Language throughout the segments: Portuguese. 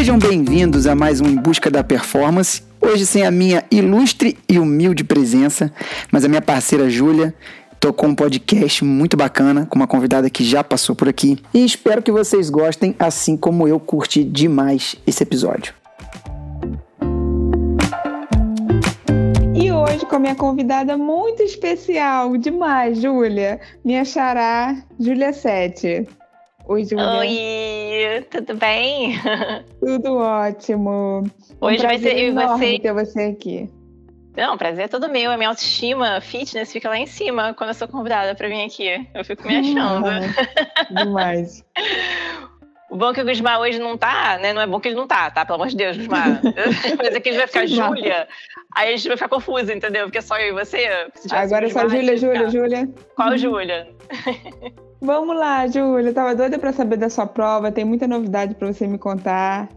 Sejam bem-vindos a mais um Em Busca da Performance. Hoje sem a minha ilustre e humilde presença, mas a minha parceira Júlia tocou um podcast muito bacana com uma convidada que já passou por aqui e espero que vocês gostem assim como eu curti demais esse episódio. E hoje com a minha convidada muito especial, demais, Júlia, minha xará, Júlia Sete. Oi, Júlia. Oi, tudo bem? Tudo ótimo. Hoje um vai ser eu e você. ter você aqui. Não, prazer é todo meu. A minha autoestima, fitness fica lá em cima quando eu sou convidada para vir aqui. Eu fico me achando. Ah, demais. O bom é que o Gusmar hoje não tá, né? Não é bom que ele não tá, tá? Pelo amor de Deus, Gusmar. Mas aqui é ele vai ficar Júlia. Aí a gente vai ficar confuso, entendeu? Porque é só eu e você. Agora é só Júlia, Júlia, Júlia. Qual Júlia? Vamos lá, Júlia. Tava doida para saber da sua prova. Tem muita novidade para você me contar.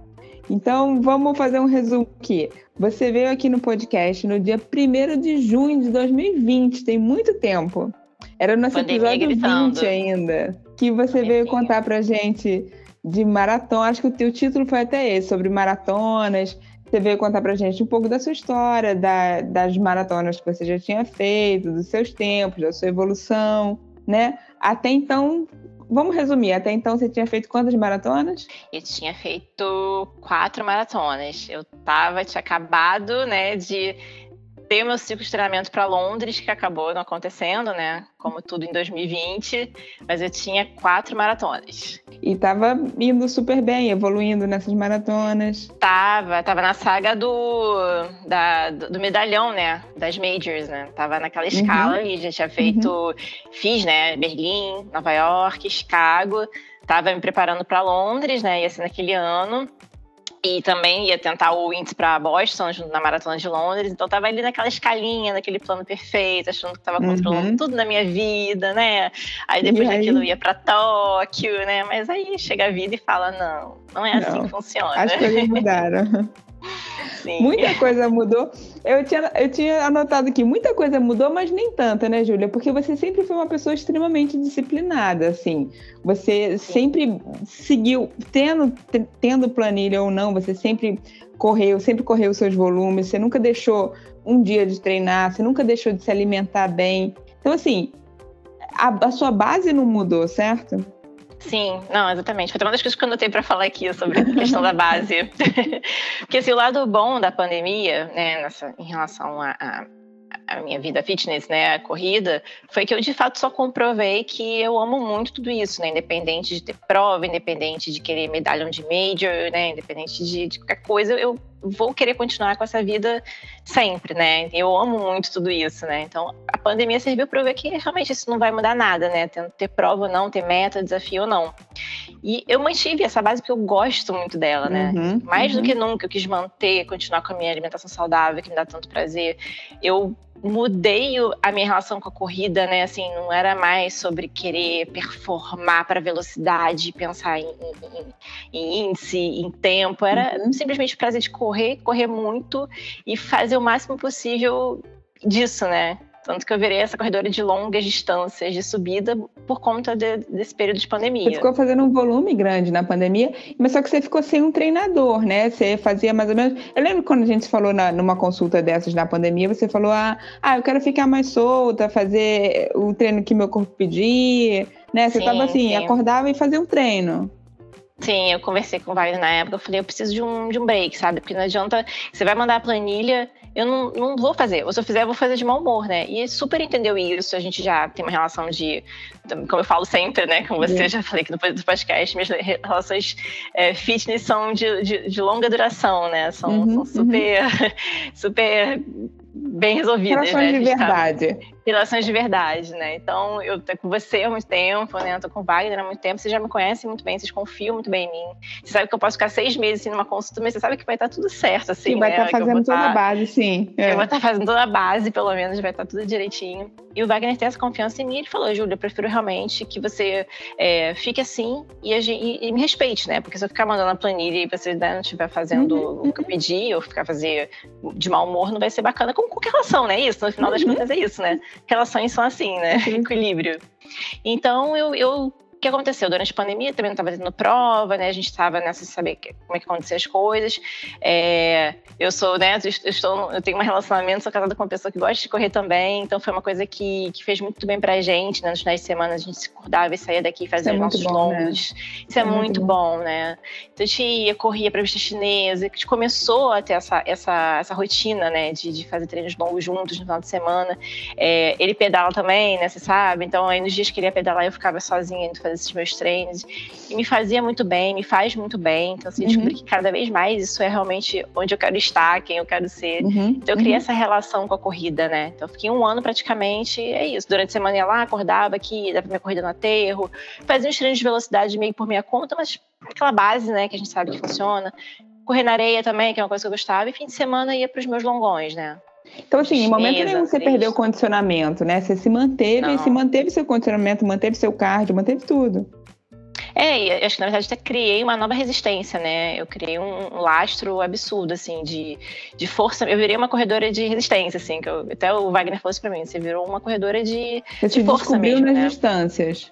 Então, vamos fazer um resumo aqui. Você veio aqui no podcast no dia 1 de junho de 2020, tem muito tempo. Era o nosso Pandemia episódio gritando. 20 ainda. Que você veio contar pra gente de maratona. Acho que o teu título foi até esse, sobre maratonas. Você veio contar pra gente um pouco da sua história, da, das maratonas que você já tinha feito, dos seus tempos, da sua evolução, né? Até então, vamos resumir. Até então você tinha feito quantas maratonas? Eu tinha feito quatro maratonas. Eu tava, tinha acabado, né, de ter meu ciclo de treinamento para Londres, que acabou não acontecendo, né? Como tudo em 2020, mas eu tinha quatro maratonas. E tava indo super bem, evoluindo nessas maratonas. Tava, tava na saga do, da, do medalhão, né? Das majors, né? Tava naquela escala e a gente tinha feito, fiz, né? Berlim, Nova York, Chicago. Tava me preparando para Londres, né? Ia ser naquele ano. E também ia tentar o índice para Boston, na Maratona de Londres. Então tava ali naquela escalinha, naquele plano perfeito, achando que tava controlando Uhum. tudo na minha vida, né? Aí depois E aí? daquilo ia para Tóquio, né? Mas aí chega a vida e fala: não, não é assim Não. que funciona. As coisas mudaram. Sim. muita coisa mudou. Eu tinha, eu tinha anotado aqui, muita coisa mudou, mas nem tanta, né, Júlia? Porque você sempre foi uma pessoa extremamente disciplinada, assim. Você sempre seguiu, tendo, te- tendo planilha ou não, você sempre correu, sempre correu os seus volumes, você nunca deixou um dia de treinar, você nunca deixou de se alimentar bem. Então, assim, a, a sua base não mudou, certo? Sim, não, exatamente. Foi uma das coisas que eu anotei para falar aqui sobre a questão da base. Porque assim, o lado bom da pandemia, né, nessa, em relação à a, a, minha vida fitness, né, a corrida, foi que eu de fato só comprovei que eu amo muito tudo isso, né, independente de ter prova, independente de querer medalhão de major, né, independente de, de qualquer coisa, eu vou querer continuar com essa vida sempre, né? Eu amo muito tudo isso, né? Então, a pandemia serviu para eu ver que realmente isso não vai mudar nada, né? Ter, ter prova ou não, ter meta, desafio ou não. E eu mantive essa base porque eu gosto muito dela, né? Uhum, Mais uhum. do que nunca, eu quis manter, continuar com a minha alimentação saudável, que me dá tanto prazer. Eu mudei a minha relação com a corrida, né? Assim, não era mais sobre querer performar para velocidade, pensar em, em- em índice, em tempo. Era Uhum. simplesmente prazer de correr, correr muito e fazer o máximo possível disso, né? Tanto que eu virei essa corredora de longas distâncias de subida por conta de- desse período de Você pandemia. ficou fazendo um volume grande na pandemia, mas só que você ficou sem um treinador, né? Você fazia mais ou menos. Eu lembro quando a gente falou na- numa consulta dessas na pandemia, você falou: ah, ah, eu quero ficar mais solta, fazer o treino que meu corpo pedir, né? Você Sim, tava assim, sim. acordava e fazia um treino. Sim, eu conversei com o Wagner na época, eu falei, eu preciso de um, de um break, sabe? Porque não adianta, você vai mandar a planilha, eu não, não vou fazer, ou se eu fizer, eu vou fazer de mau humor, né? E super entendeu isso, a gente já tem uma relação de, como eu falo sempre, né, com você, eu já falei aqui no podcast, minhas relações é, fitness são de, de, de longa duração, né? São, Uhum, são super, super bem resolvidas, Relações né? De tá- verdade. relações de verdade, né? Então, eu tô com você há muito tempo, né? Eu tô com o Wagner há muito tempo, vocês já me conhecem muito bem, vocês confiam muito bem em mim. Você sabe que eu posso ficar seis meses assim, numa consulta, mas você sabe que vai estar tudo certo, assim, que vai né? estar Que eu vou fazendo toda tá- a base, sim. É. Eu vou estar fazendo toda a base, pelo menos, vai estar tudo direitinho. E o Wagner tem essa confiança em mim. Ele falou, Júlia, eu prefiro realmente que você é, fique assim e, e- e me respeite, né? Porque se eu ficar mandando a planilha e você né, não estiver fazendo Uhum, o que eu pedi, ou ficar fazer de mau humor, não vai ser bacana. Como qualquer relação, né? Isso, no final das Uhum. contas é isso, né? Relações são assim, né? Equilíbrio. Então, eu, eu que aconteceu? Durante a pandemia também não estava tendo prova, né? A gente estava nessa de saber como é que aconteciam as coisas. É, eu sou, né? Eu, estou, eu tenho um relacionamento, sou casada com uma pessoa que gosta de correr também, então foi uma coisa que, que fez muito bem pra gente, né? Nos finais de semana a gente se acordava e saía daqui e fazia é nossos bom, né? longos. Né? Isso é, é muito, muito bom. bom. né? Então a gente ia, corria pra vista chinesa, a gente começou a ter essa, essa, essa rotina, né? De, de fazer treinos longos juntos no final de semana. É, ele pedala também, né? Você sabe? Então aí nos dias que ele ia pedalar eu ficava sozinha indo fazer esses meus treinos. E me fazia muito bem, me faz muito bem. Então assim, uhum. descobri que cada vez mais isso é realmente onde eu quero estar, quem eu quero ser. Uhum. Então eu criei uhum. essa relação com a corrida, né? Então eu fiquei um ano praticamente, é isso. Durante a semana ia lá, acordava aqui, dava minha corrida no aterro, fazia uns treinos de velocidade meio por minha conta, mas aquela base, né, que a gente sabe que funciona. Correr na areia também, que é uma coisa que eu gostava, e fim de semana ia para os meus longões, né? Então, assim, em momento nenhum você perdeu o condicionamento, né? Você se manteve, Não. se manteve seu condicionamento, manteve seu cardio, manteve tudo. É, acho que na verdade até criei uma nova resistência, né? Eu criei um, lastro absurdo, assim, de, de força. Eu virei uma corredora de resistência, assim, que eu, até o Wagner falou isso pra mim. Você virou uma corredora de, você de força mesmo, nas né? distâncias.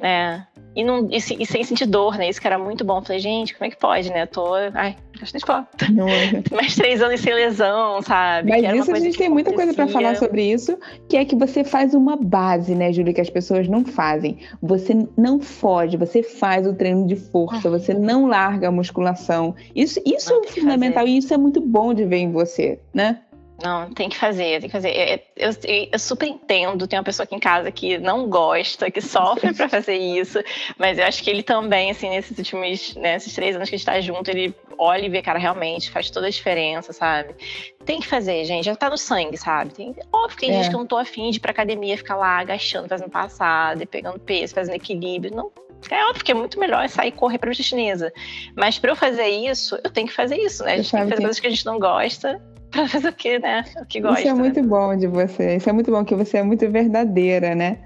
É. E, não, e, e, sem sentir dor, né? Isso que era muito bom. Eu falei, gente, como é que pode, né? Eu tô. Ai, bastante foto. Mais três anos sem lesão, sabe? Mas isso a gente tem muita coisa para falar sobre isso, que é que você faz uma base, né, Júlia, que as pessoas não fazem. Você não foge, você faz o treino de força, ah. você não larga a musculação. Isso, isso é fundamental fazer. e isso é muito bom de ver em você, né? Não, tem que fazer, tem que fazer. Eu, eu, eu, super entendo, tem uma pessoa aqui em casa que não gosta, que sofre para fazer isso, mas eu acho que ele também, assim, nesses últimos, né, esses três anos que a gente tá junto, ele olha e vê, cara, realmente faz toda a diferença, sabe? Tem que fazer, gente, já tá no sangue, sabe? Tem, óbvio que tem é. gente que eu não tô afim de ir pra academia, ficar lá agachando, fazendo passada, pegando peso, fazendo equilíbrio. Não, é óbvio que é muito melhor sair e correr pra chinesa. Mas para eu fazer isso, eu tenho que fazer isso, né? A gente tem que fazer coisas que a gente não gosta pra fazer o que, né? O que gosta. Isso é muito bom de você. Isso é muito bom que você é muito verdadeira, né?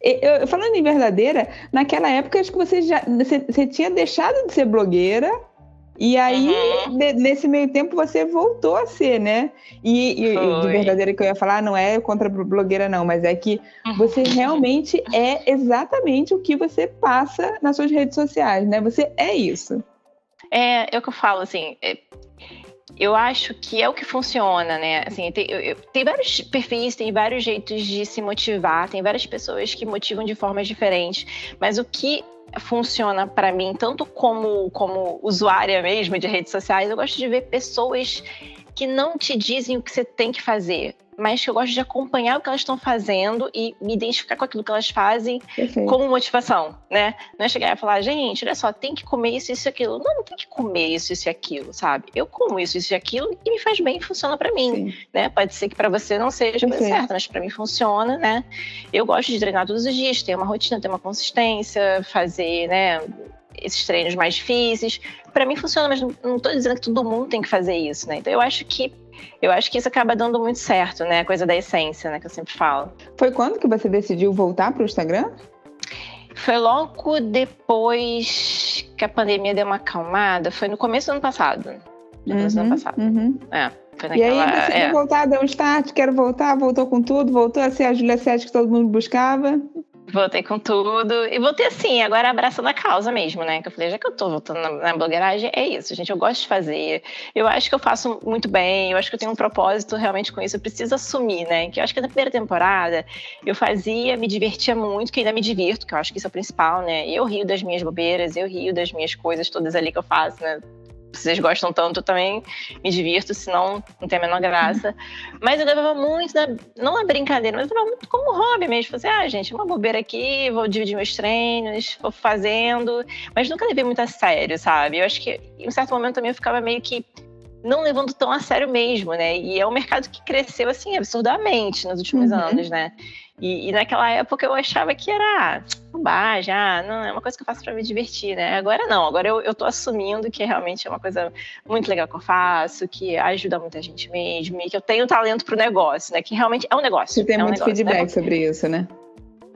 Eu, falando em verdadeira, naquela época acho que você já você, você tinha deixado de ser blogueira e aí, uhum. de, nesse meio tempo, você voltou a ser, né? E, e de verdadeira que eu ia falar, não é contra blogueira, não, mas é que você uhum. realmente é exatamente o que você passa nas suas redes sociais, né? Você é isso. É, é o que eu falo, assim. É, eu acho que é o que funciona, né? Assim, tem, eu, eu, tem vários perfis, tem vários jeitos de se motivar, tem várias pessoas que motivam de formas diferentes, mas o que funciona para mim, tanto como, como usuária mesmo de redes sociais, eu gosto de ver pessoas que não te dizem o que você tem que fazer mas que eu gosto de acompanhar o que elas estão fazendo e me identificar com aquilo que elas fazem Perfeito. como motivação, né? Não é chegar e falar, gente, olha só, tem que comer isso, isso e aquilo. Não, não tem que comer isso, isso e aquilo, sabe? Eu como isso, isso e aquilo e me faz bem e funciona para mim, Sim. né? Pode ser que para você não seja certo, mas para mim funciona, né? Eu gosto de treinar todos os dias, ter uma rotina, ter uma consistência, fazer, né? Esses treinos mais difíceis. Para mim funciona, mas não estou dizendo que todo mundo tem que fazer isso, né? Então eu acho que eu acho que isso acaba dando muito certo, né? A coisa da essência, né? Que eu sempre falo. Foi quando que você decidiu voltar para o Instagram? Foi logo depois que a pandemia deu uma acalmada. Foi no começo do ano passado. No começo uhum, do ano uhum, passado. Uhum. É. Foi naquela, e aí, decidiu é. voltar, deu um start, quero voltar, voltou com tudo, voltou a ser a Julia Sete que todo mundo buscava. Voltei com tudo. E voltei assim, agora abraçando a causa mesmo, né? Que eu falei, já que eu tô voltando na, na blogueiragem, é isso, gente. Eu gosto de fazer. Eu acho que eu faço muito bem. Eu acho que eu tenho um propósito realmente com isso. Eu preciso assumir, né? Que eu acho que na primeira temporada eu fazia, me divertia muito, que ainda me divirto, que eu acho que isso é o principal, né? Eu rio das minhas bobeiras, eu rio das minhas coisas todas ali que eu faço, né? Vocês gostam tanto, eu também me divirto, senão não tem a menor graça. Mas eu levava muito, na, não na brincadeira, mas eu levava muito como hobby mesmo. Falei assim, ah, gente, uma bobeira aqui, vou dividir meus treinos, vou fazendo. Mas nunca levei muito a sério, sabe? Eu acho que em um certo momento também eu ficava meio que não levando tão a sério mesmo, né? E é um mercado que cresceu, assim, absurdamente nos últimos uhum. anos, né? E, e, naquela época eu achava que era bobagem, ah, não, é uma coisa que eu faço para me divertir, né? Agora não, agora eu, eu tô assumindo que realmente é uma coisa muito legal que eu faço, que ajuda muita gente mesmo, e que eu tenho talento pro negócio, né? Que realmente é um negócio. Você tem é um muito negócio, feedback né? sobre isso, né?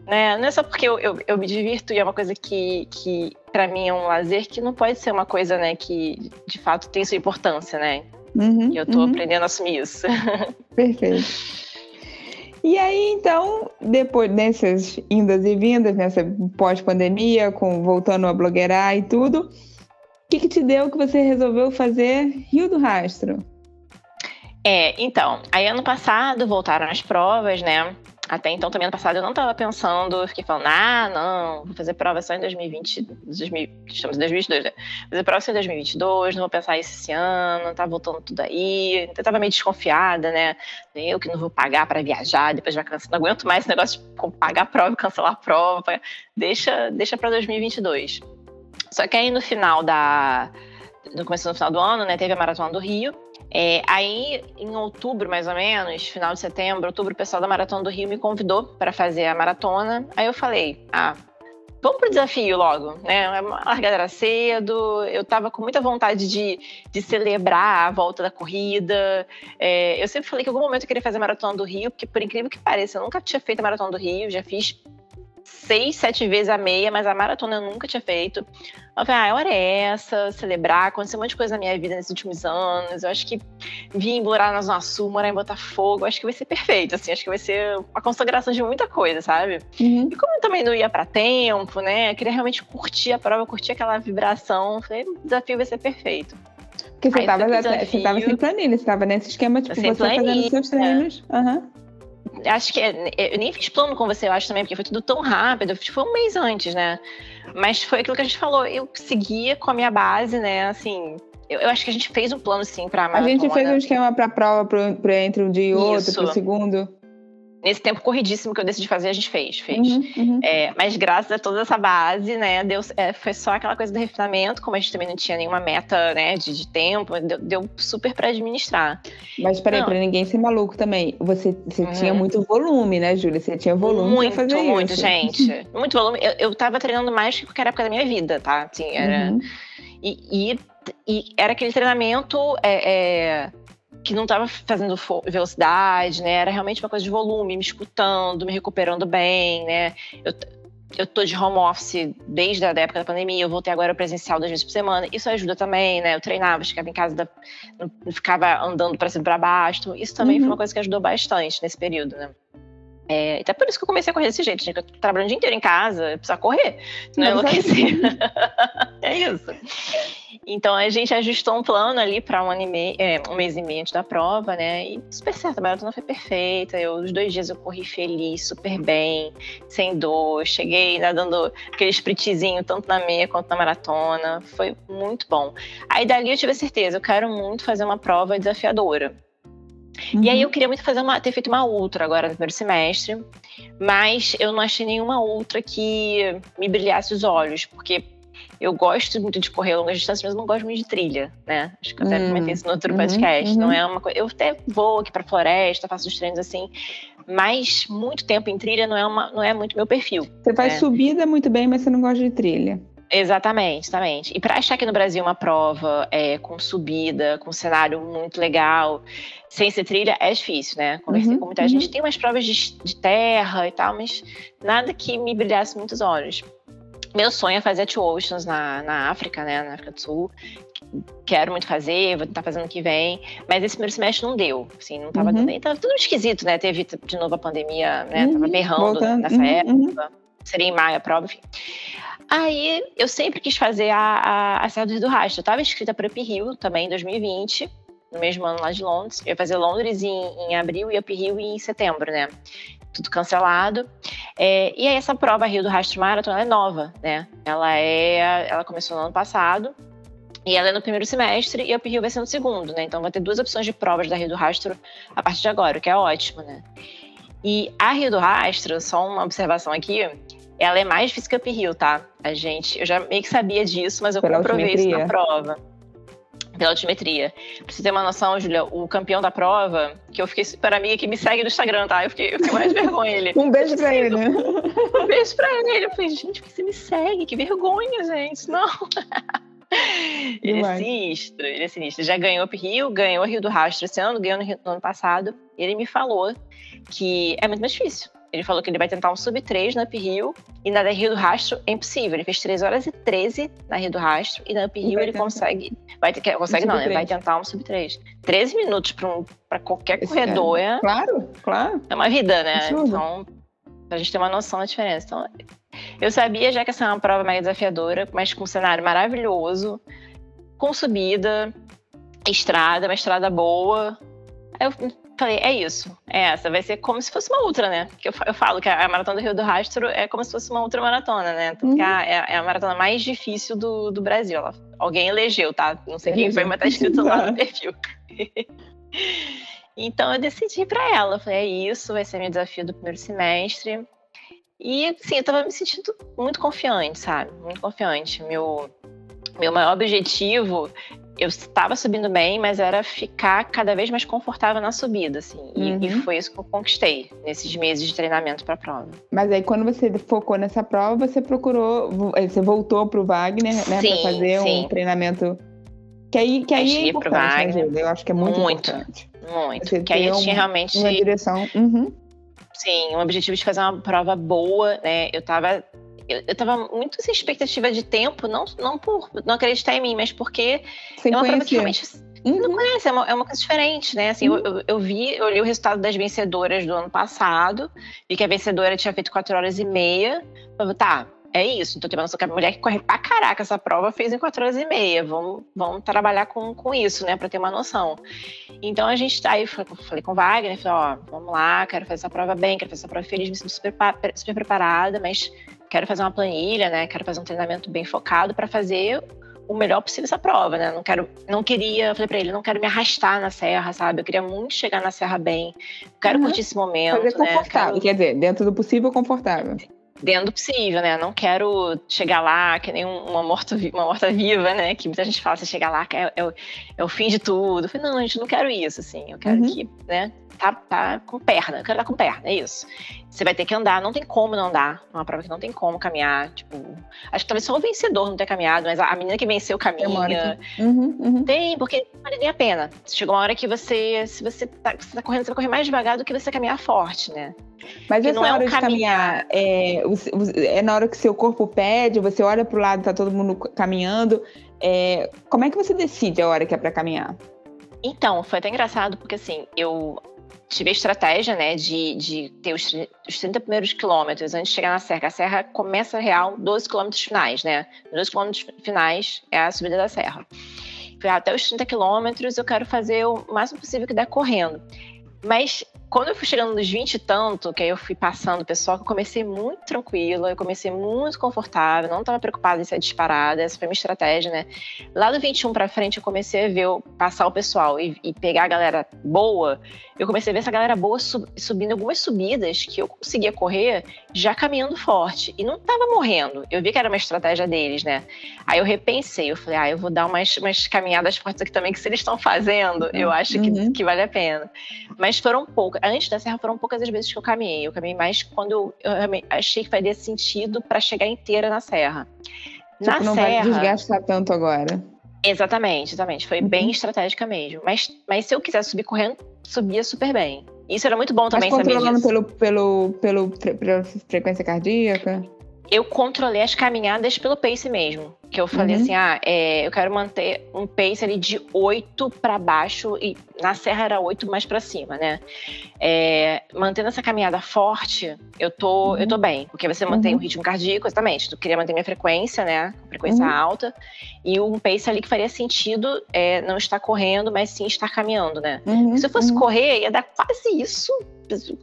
Né? Não é só porque eu, eu, eu, me divirto e é uma coisa que, que para mim é um lazer que não pode ser uma coisa, né, que de fato tem sua importância, né? Uhum, e eu tô uhum. aprendendo a assumir isso. Perfeito. E aí, então, depois dessas indas e vindas, nessa pós-pandemia, com voltando a blogueirar e tudo, o que, que te deu que você resolveu fazer Rio do Rastro? É, então, aí ano passado voltaram as provas, né? Até então, também ano passado, eu não estava pensando, fiquei falando, ah, não, vou fazer prova só em 2020, 2000, estamos em 2022, né? Vou fazer prova só em 2022, não vou pensar isso esse ano, tá voltando tudo aí. Eu tava meio desconfiada, né? Eu que não vou pagar para viajar, depois vai cancelar, não aguento mais esse negócio de pagar prova cancelar prova. Deixa, deixa para 2022. Só que aí no final da. No começo no final do ano, né? Teve a Maratona do Rio. É, aí, em outubro, mais ou menos, final de setembro, outubro, o pessoal da Maratona do Rio me convidou para fazer a maratona. Aí eu falei, ah, vamos pro desafio logo, né? Largada era cedo, eu tava com muita vontade de, de celebrar a volta da corrida. É, eu sempre falei que em algum momento eu queria fazer a Maratona do Rio, porque por incrível que pareça, eu nunca tinha feito a Maratona do Rio, já fiz seis, sete vezes a meia, mas a maratona eu nunca tinha feito. Eu falei, ah, a hora é essa, celebrar, aconteceu um monte de coisa na minha vida nesses últimos anos. Eu acho que vir morar na Zona Sul, morar em Botafogo, acho que vai ser perfeito, assim, acho que vai ser uma consagração de muita coisa, sabe? Uhum. E como eu também não ia para tempo, né, eu queria realmente curtir a prova, curtir aquela vibração, falei, o desafio vai ser perfeito. Porque você estava sem planilha, você estava nesse esquema, tipo, você planilha, fazendo seus treinos. Uhum acho que é, eu nem fiz plano com você, eu acho também, porque foi tudo tão rápido. Foi um mês antes, né? Mas foi aquilo que a gente falou. Eu seguia com a minha base, né? Assim, eu, eu acho que a gente fez um plano sim pra maratona. A gente fez um esquema pra prova pro, pro entre um dia e outro, Isso. pro segundo nesse tempo corridíssimo que eu decidi fazer, a gente fez, fez. Uhum, uhum. É, mas graças a toda essa base, né, deu, é, foi só aquela coisa do refinamento, como a gente também não tinha nenhuma meta, né, de, de tempo, deu, deu super para administrar. Mas peraí, para ninguém ser maluco também, você, você uhum. tinha muito volume, né, Júlia? Você tinha volume muito, fazer muito, isso. gente. muito volume. Eu, eu tava treinando mais que qualquer época da minha vida, tá? Assim, era... Uhum. E, e, e, era aquele treinamento... É, é que não estava fazendo velocidade, né? Era realmente uma coisa de volume, me escutando, me recuperando bem, né? Eu, eu tô de home office desde a época da pandemia, eu voltei agora presencial duas vezes por semana. Isso ajuda também, né? Eu treinava, ficava em casa, da, não ficava andando para cima e para baixo. Isso também uhum. foi uma coisa que ajudou bastante nesse período, né? É, até por isso que eu comecei a correr desse jeito, gente. Eu trabalhando o dia inteiro em casa, eu preciso correr, não é é isso. Então a gente ajustou um plano ali para um, é, um mês e meio antes da prova, né? E super certo, a maratona foi perfeita. Eu, os dois dias eu corri feliz, super bem, sem dor. Cheguei dando aquele spritzinho tanto na meia quanto na maratona. Foi muito bom. Aí dali eu tive a certeza, eu quero muito fazer uma prova desafiadora. Uhum. E aí eu queria muito fazer uma, ter feito uma outra agora no primeiro semestre, mas eu não achei nenhuma outra que me brilhasse os olhos, porque eu gosto muito de correr longas distâncias, mas não gosto muito de trilha, né? Acho que eu até uhum. comentei isso no outro uhum. podcast. Não uhum. é uma coisa. Eu até vou aqui pra floresta, faço os treinos assim, mas muito tempo em trilha não é, uma, não é muito meu perfil. Você faz né? subida muito bem, mas você não gosta de trilha. Exatamente, exatamente. E para achar aqui no Brasil uma prova é, com subida, com um cenário muito legal, sem ser trilha, é difícil, né? Conversei uhum, com muita uhum. gente. Tem umas provas de, de, terra e tal, mas nada que me brilhasse muitos olhos. Meu sonho é fazer Two Oceans na, na África, né? Na África do Sul. Quero muito fazer, vou tentar fazer ano que vem. Mas esse primeiro semestre não deu. Assim, não tava, uhum. dando, tava tudo esquisito, né? Teve de novo a pandemia, né? Tava uhum. berrando Voltando. nessa uhum, época. Seria em maio a prova, enfim. Aí eu sempre quis fazer a, a, a Serra do Rastro. Eu estava inscrita para o Up Rio também em 2020, no mesmo ano lá de Londres. Eu ia fazer Londres em, em abril e Up Rio em setembro, né? Tudo cancelado. É, e aí essa prova Rio do Rastro Marathon é nova, né? Ela é, ela começou no ano passado. E ela é no primeiro semestre e a Up Rio vai ser no segundo, né? Então vai ter duas opções de provas da Rio do Rastro a partir de agora, o que é ótimo, né? E a Rio do Rastro, só uma observação aqui, ela é mais difícil que uphill, tá? A gente, eu já meio que sabia disso, mas eu Pela comprovei isso na prova. Pela altimetria. Pra você ter uma noção, Julia, o campeão da prova, que eu fiquei super amiga, que me segue no Instagram, tá? Eu fiquei, eu fiquei mais vergonha ele. um beijo pra ele, né? um beijo pra ele. Eu falei, gente, por que você me segue? Que vergonha, gente. Não. ele é sinistro, ele é sinistro. Já ganhou o Rio, ganhou o Rio do Rastro esse ano, ganhou no, no ano passado. Ele me falou que é muito mais difícil ele falou que ele vai tentar um sub 3 na Uphill e na Rio do Rastro é impossível. Ele fez 3 horas e 13 na Rio do Rastro e na Uphill ele tentar. consegue. Vai, consegue um não, ele vai tentar um sub 3. 13 minutos para um, qualquer Esse corredor é. Claro, claro. É uma vida, né? Absurdo. Então. Pra gente ter uma noção da diferença. Então, eu sabia já que essa é uma prova mais desafiadora, mas com um cenário maravilhoso, com subida, estrada, uma estrada boa. Eu falei, é isso, é essa, vai ser como se fosse uma ultra, né? Porque eu, eu falo que a Maratona do Rio do Rastro é como se fosse uma ultra maratona, né? Uhum. é, é, a maratona mais difícil do, do Brasil. Ela, alguém elegeu, tá? Não sei quem foi, mas tá escrito lá no perfil. então eu decidi para ela, eu falei, é isso, vai ser meu desafio do primeiro semestre. E, sim, eu tava me sentindo muito confiante, sabe? Muito confiante. Meu, meu maior objetivo eu estava subindo bem, mas era ficar cada vez mais confortável na subida, assim. Uhum. E, foi isso que eu conquistei nesses meses de treinamento para a prova. Mas aí, quando você focou nessa prova, você procurou, eh, você voltou para o Wagner, né, para fazer sim. um treinamento. Que aí, que aí é importante, né, Eu acho que é muito, muito importante. Muito. Você que aí eu tinha realmente uma direção. Uhum. Sim, um objetivo de fazer uma prova boa, né? Eu estava eu, eu tava muito sem expectativa de tempo, não, não por não acreditar em mim, mas porque Sem é uma prova que realmente Uhum. não conhece, é uma, é uma, coisa diferente, né? Assim, uhum. eu, eu, vi, eu li o resultado das vencedoras do ano passado, vi que a vencedora tinha feito 4 horas e meia. Falei, tá, é isso. Então, que a mulher que corre pra caraca essa prova fez em 4 horas e meia. Vamos, vamos trabalhar com, com isso, né? Pra ter uma noção. Então, a gente tá aí, falei com o Wagner, falei, ó, vamos lá, quero fazer essa prova bem, quero fazer essa prova feliz, me sinto super, super preparada, mas quero fazer uma planilha, né? Quero fazer um treinamento bem focado para fazer o melhor possível essa prova, né? Não quero, não queria, falei para ele, não quero me arrastar na serra, sabe? Eu queria muito chegar na serra bem. Quero uhum. curtir esse momento, fazer né? confortável, quero... quer dizer, dentro do possível confortável. Dentro do possível, né? Não quero chegar lá que nem uma morta, uma morta viva, né? Que muita gente fala, você chegar lá é, é, o, é o fim de tudo. Eu falei, não, gente, não quero isso, assim. Eu quero uhum. que, né? Tá, tá com perna, eu quero estar com perna, é isso. Você vai ter que andar, não tem como não andar. É uma prova que não tem como caminhar. Tipo, acho que talvez só o vencedor não tenha caminhado, mas a menina que venceu caminha. Uhum, uhum. Tem, porque não vale nem a pena. Chegou uma hora que você, se você tá, você tá correndo, você vai correr mais devagar do que você caminhar forte, né? Mas essa hora é um de caminhar, é, é na hora que seu corpo pede, você olha pro lado, tá todo mundo caminhando. É, como é que você decide a hora que é para caminhar? Então, foi até engraçado, porque assim, eu tive a estratégia, né, de, de ter os, os 30 primeiros quilômetros antes de chegar na serra. A serra começa real 12 quilômetros finais, né? Os 12 quilômetros finais é a subida da serra. Foi até os 30 quilômetros eu quero fazer o máximo possível que der correndo. Mas quando eu fui chegando nos 20 e tanto, que aí eu fui passando o pessoal, eu comecei muito tranquila, eu comecei muito confortável, não estava preocupada em ser disparada, essa foi minha estratégia, né? Lá do 21 para frente, eu comecei a ver eu passar o pessoal e, e, pegar a galera boa. Eu comecei a ver essa galera boa sub, subindo algumas subidas que eu conseguia correr já caminhando forte. E não estava morrendo. Eu vi que era uma estratégia deles, né? Aí eu repensei, eu falei, ah, eu vou dar umas, umas caminhadas fortes aqui também, que se eles estão fazendo, eu acho que, uhum. que vale a pena. Mas foram poucas antes da serra foram poucas as vezes que eu caminhei. Eu caminhei mais quando eu, eu achei que faria sentido para chegar inteira na serra. Tipo, na não serra, vai desgastar tanto agora. Exatamente, exatamente. Foi uhum. bem estratégica mesmo. Mas, mas se eu quisesse subir correndo, subia super bem. Isso era muito bom também mas saber disso. Pelo, pelo, pelo, pela frequência cardíaca? Eu controlei as caminhadas pelo pace mesmo. Que eu falei uhum. assim, ah, é, eu quero manter um pace ali de 8 para baixo e na serra era 8 mais para cima, né? É, mantendo essa caminhada forte, eu tô, uhum. eu tô bem, porque você mantém uhum. o ritmo cardíaco, exatamente. Tu queria manter minha frequência, né? Frequência uhum. alta. E um pace ali que faria sentido é, não estar correndo, mas sim estar caminhando, né? Uhum. Se eu fosse uhum. correr, ia dar quase isso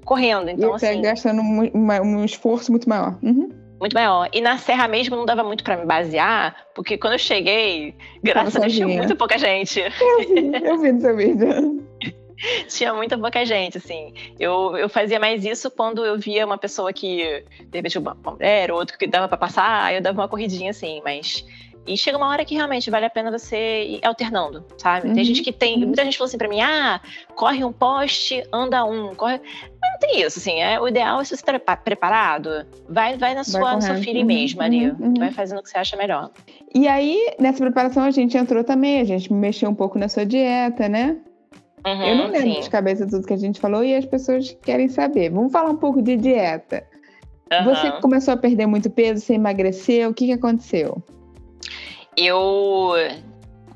correndo. Então, ia assim. gastando um, um esforço muito maior. Uhum muito maior. E na Serra mesmo não dava muito para me basear, porque quando eu cheguei, graças a Deus, tinha muito pouca gente. Eu vi, eu vi no seu vídeo. tinha muita pouca gente, assim. Eu, eu fazia mais isso quando eu via uma pessoa que, de repente, uma mulher, outro que dava para passar, eu dava uma corridinha, assim, mas e chega uma hora que realmente vale a pena você ir alternando, sabe? Uhum. Tem gente que tem. Muita gente falou assim pra mim: ah, corre um poste, anda um, corre. Mas não tem isso, assim. É, o ideal é se você estar preparado, vai, vai na sua, vai no seu feeling uhum. mesmo ali. Uhum. Vai fazendo o que você acha melhor. E aí, nessa preparação, a gente entrou também, a gente mexeu um pouco na sua dieta, né? Uhum, eu não lembro sim. de cabeça tudo que a gente falou e as pessoas querem saber. Vamos falar um pouco de dieta. Você começou a perder muito peso, você emagreceu, o que, que aconteceu? Eu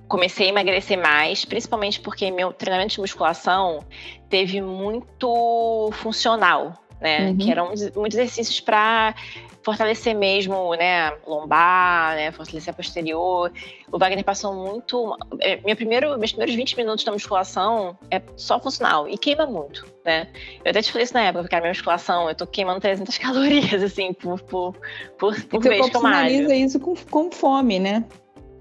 comecei a emagrecer mais, principalmente porque meu treinamento de musculação teve muito funcional. né? Uhum. Que eram muitos exercícios para fortalecer mesmo, né, lombar, né, fortalecer a posterior. O Wagner passou muito. É, minha primeiro, meus primeiros 20 minutos da musculação é só funcional e queima muito, né? Eu até te falei isso na época, porque a minha musculação, eu tô queimando 300 calorias, assim, por, por, por, por que eu malho. isso com, com fome, né?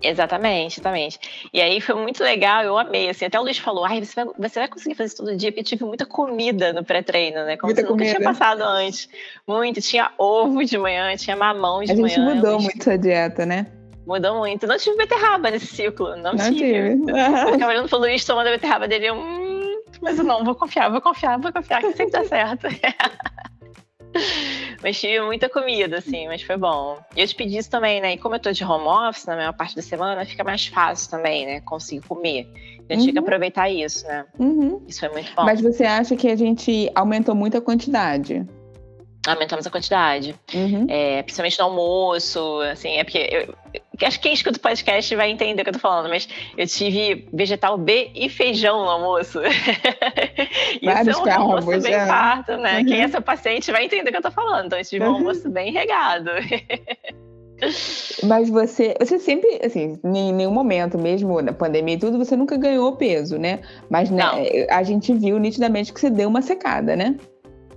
Exatamente, exatamente. E aí foi muito legal, eu amei, assim, até o Luiz falou, ai, você vai, você vai conseguir fazer isso todo dia, porque eu tive muita comida no pré-treino, né, como muita nunca tinha passado antes. Muito, tinha ovo de manhã, tinha mamão de manhã. A gente manhã, mudou muito a dieta, né? Mudou muito. Não tive beterraba nesse ciclo, não, não tive. tive. Eu ficava olhando pro Luiz tomando a beterraba dele, hum, mas eu não, vou confiar, vou confiar, vou confiar, que sempre dá certo. mas tive muita comida, assim, mas foi bom. E eu te pedi isso também, né? E como eu tô de home office na maior parte da semana, fica mais fácil também, né? Consigo comer. A gente uhum. tem que aproveitar isso, né? Uhum. Isso é muito bom. Mas você acha que a gente aumentou muito a quantidade? aumentamos a quantidade. Uhum. É, principalmente no almoço, assim, é porque eu, eu, acho que quem escuta o podcast vai entender o que eu tô falando, mas eu tive vegetal B e feijão no almoço. Isso é um almoço bem é. farto, né? Uhum. Quem é seu paciente vai entender o que eu tô falando. Então, eu tive um uhum. almoço bem regado. Mas você, você sempre, assim, em nenhum momento, mesmo na pandemia e tudo, você nunca ganhou peso, né? Mas né, a gente viu nitidamente que você deu uma secada, né?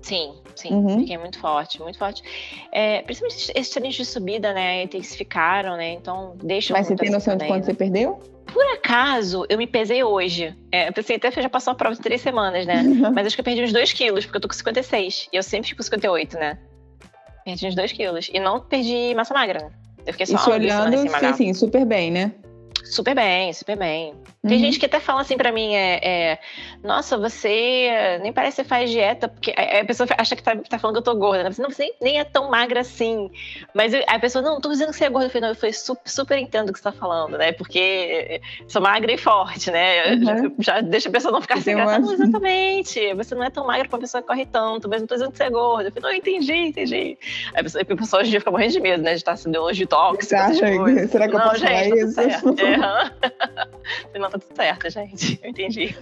Sim, sim, uhum. fiquei muito forte, muito forte. É, principalmente esses treinos de subida, né, intensificaram, né, então deixa Mas você tem noção de quanto né? você perdeu? Por acaso, eu me pesei hoje. É, eu pensei até que já passou a prova de três semanas, né? Uhum. Mas acho que eu perdi uns 2 quilos, porque eu tô com 56. E eu sempre fico com 58, né? Perdi uns 2 quilos. E não perdi massa magra, né? Eu fiquei só Isso olhando, assim, sim, sim, super bem, né? Super bem, super bem. Tem uhum. gente que até fala assim para mim, é, é, nossa, você nem parece que faz dieta, porque a, pessoa acha que tá, tá, falando que eu tô gorda, né? Não, você nem é tão magra assim. Mas a pessoa, não, tô dizendo que você é gorda. Eu falei, não, eu falei, super, super entendo o que você tá falando, né? Porque sou magra e forte, né? Uhum. Já, já, deixa a pessoa não ficar sem graça. Não, exatamente. Você não é tão magra pra uma pessoa que corre tanto, mas não tô dizendo que você é gorda. Eu falei, não, eu entendi, entendi. A pessoa, a pessoa hoje em dia fica morrendo de medo, né? De estar sendo longe de tóxico. Será que eu não, posso gente, falar isso? É, não, tá tudo certo, gente. Eu entendi.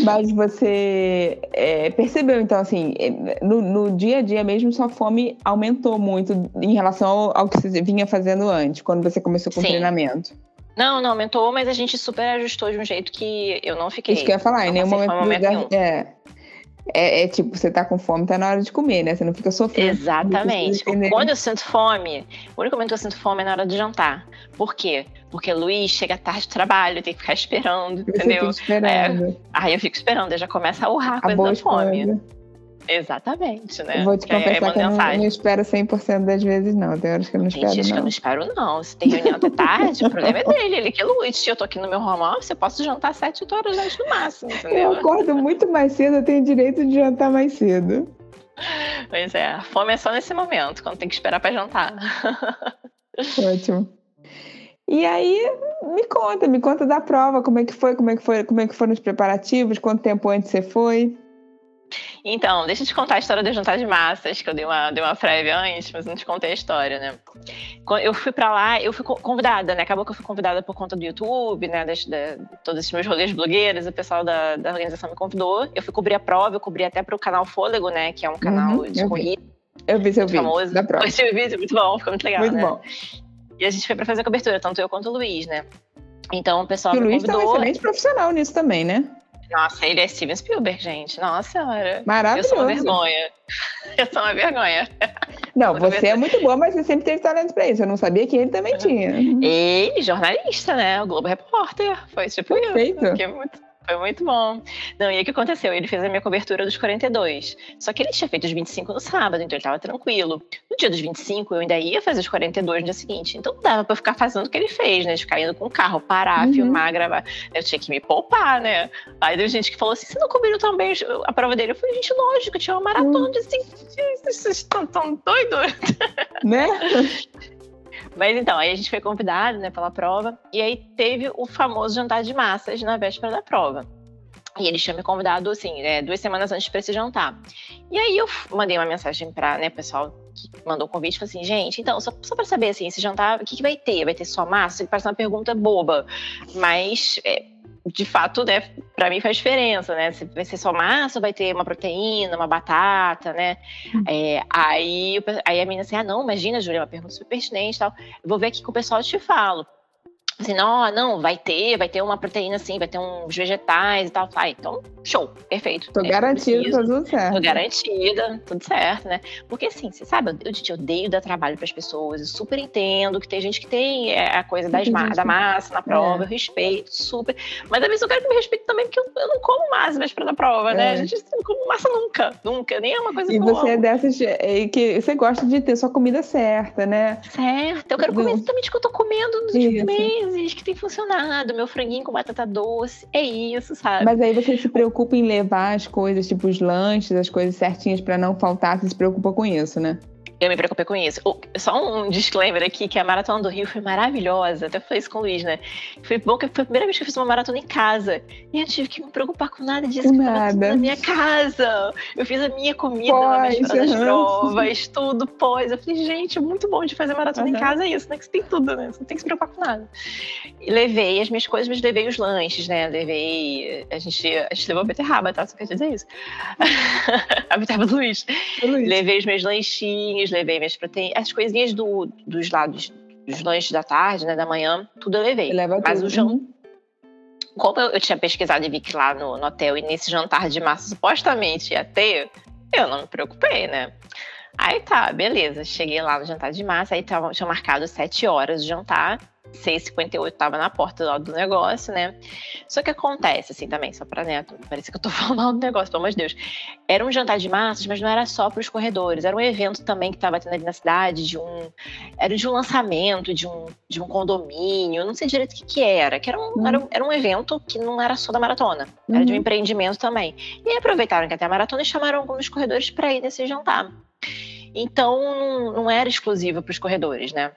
Mas você é, percebeu, então, assim, é, no, no, dia a dia mesmo, sua fome aumentou muito em relação ao, ao, que você vinha fazendo antes, quando você começou com Sim. o treinamento. Não, não aumentou, mas a gente super ajustou de um jeito que eu não fiquei. Isso que eu ia falar, em nenhum momento. momento é, é, é, tipo, você tá com fome, tá na hora de comer, né? Você não fica sofrendo. Exatamente. Quando eu sinto fome, o único momento que eu sinto fome é na hora de jantar. Por quê? Porque Luiz chega tarde do trabalho, tem que ficar esperando, entendeu? Fica esperando. É, aí eu fico esperando, eu já começa a urrar a coisa da fome. Coisa. Exatamente, né? Eu vou te confessar que eu não, não, espero 100% das vezes, não. Tem horas que eu não tem espero, dias não. que eu não espero, não. Se tem reunião até tarde, o problema é dele. Ele que lute. Eu tô aqui no meu home office, eu posso jantar 7, 8 horas antes no máximo, entendeu? Eu acordo muito mais cedo, eu tenho direito de jantar mais cedo. Pois é, a fome é só nesse momento, quando tem que esperar para jantar. Ótimo. E aí, me conta, me conta da prova, como é que foi, como é que foi, como é que foram os preparativos, quanto tempo antes você foi? Então, deixa eu te contar a história do jantar de massas, que eu dei uma, dei uma prévia antes, mas não te contei a história, né? Eu fui para lá, eu fui convidada, né? Acabou que eu fui convidada por conta do YouTube, né? Das, da, todos esses meus rolês blogueiros, o pessoal da, da organização me convidou. Eu fui cobrir a prova, eu cobri até para o canal Fôlego, né? Que é um canal uhum, de corrida. Eu vi seu vídeo famoso. da prova. Eu vi o vídeo, muito bom, ficou muito legal, Muito né? bom. E a gente foi para fazer a cobertura, tanto eu quanto o Luiz, né? Então o pessoal e o Luiz convidou. tá um excelente profissional nisso também, né? Nossa, ele é Steven Spielberg, gente. Nossa senhora. Maravilhoso. Eu sou uma vergonha. Eu sou uma vergonha. Não, você é muito boa, mas você sempre teve talento pra isso. Eu não sabia que ele também tinha. Ele, jornalista, né? O Globo Repórter. Foi tipo Perfeito. isso. Muito... Foi muito bom. Não, e aí o que aconteceu? Ele fez a minha cobertura dos 42. Só que ele tinha feito os 25 no sábado, então ele tava tranquilo. No dia dos 25, eu ainda ia fazer os 42 no dia seguinte. Então não dava pra eu ficar fazendo o que ele fez, né? De ficar indo com o carro, parar, uhum. filmar, gravar. Eu tinha que me poupar, né? Aí deu gente que falou assim: você não cobriu também a prova dele? Eu falei, gente, lógico, tinha uma maratona uhum. de assim. Vocês estão tão doidos? Né? Mas então, aí a gente foi convidado, né, pela prova, e aí teve o famoso jantar de massas na véspera da prova. E eles tinham me convidado, assim, né, duas semanas antes para esse jantar. E aí eu mandei uma mensagem para, né, pessoal que mandou o convite, falei assim, gente, então, só, só para saber, assim, esse jantar, o que, que vai ter? Vai ter só massa? Parece uma pergunta boba, mas é, de fato, né, para mim faz diferença, né? Se vai ser só massa, vai ter uma proteína, uma batata, né? Hum. É, aí, aí a menina assim, ah, não, imagina, Júlia, é uma pergunta super pertinente e tal. Eu vou ver aqui com o pessoal e te falo assim, não, não, vai ter, vai ter uma proteína assim, vai ter uns vegetais e tal. Ah, então, show, perfeito. Tô é garantida, tá tudo certo. Tô garantida, tudo certo, né? Porque assim, você sabe, eu, eu odeio dar trabalho para as pessoas, eu super entendo que tem gente que tem é, a coisa das ma da massa na prova, é. eu respeito, super. Mas às vezes eu quero que me respeite também, porque eu, eu não como massa mais pra dar prova, né? é. A gente não come massa nunca, nunca, nem é uma coisa E você é dessas que você gosta de ter sua comida certa, né? Certo, eu quero comer exatamente o que eu tô comendo nos últimos meses meses que tem funcionado. Meu franguinho com batata doce, é isso, sabe? Mas aí você se preocupa em levar as coisas, tipo os lanches, as coisas certinhas para não faltar, você se preocupa com isso, né? Eu me preocupei com isso. Só um disclaimer aqui, que a Maratona do Rio foi maravilhosa. Até falei isso com o Luiz, né? Foi bom que foi a primeira vez que eu fiz uma maratona em casa. E eu tive que me preocupar com nada disso. Nada. Na minha casa. Eu fiz a minha comida pós, na das provas, tudo pós. Eu falei, gente, é muito bom de fazer maratona uhum. em casa, é isso, né? Que você tem tudo, né? Você não tem que se preocupar com nada. E levei as minhas coisas, mas levei os lanches, né? Levei... A gente, a gente levou a beterraba, tá? Só quer dizer isso. a beterraba do Luiz. Luiz. Levei os meus lanchinhos, levei minhas proteínas, as coisinhas do, dos lados dos lanches da tarde, né, da manhã, tudo eu levei. Leva Mas tudo. o jantar. Como eu, eu, tinha pesquisado e vi que lá no, no, hotel e nesse jantar de massa supostamente ia ter, eu não me preocupei, né? Aí tá, beleza. Cheguei lá no jantar de massa, aí tava, tinha marcado sete horas de jantar. 6,58 tava na porta do, do negócio, né? Só que acontece, assim, também, só pra neto, parece que eu tô falando mal do negócio, pelo amor de Deus. Era um jantar de massas, mas não era só para os corredores, era um evento também que tava tendo ali na cidade, de um. Era de um lançamento, de um, de um condomínio, não sei direito o que, que era, que era um, uhum. era, era, um evento que não era só da maratona, uhum. era de um uhum. empreendimento também. E aí aproveitaram que até a maratona e chamaram alguns corredores para ir nesse jantar. Então, não era exclusivo para os corredores, né?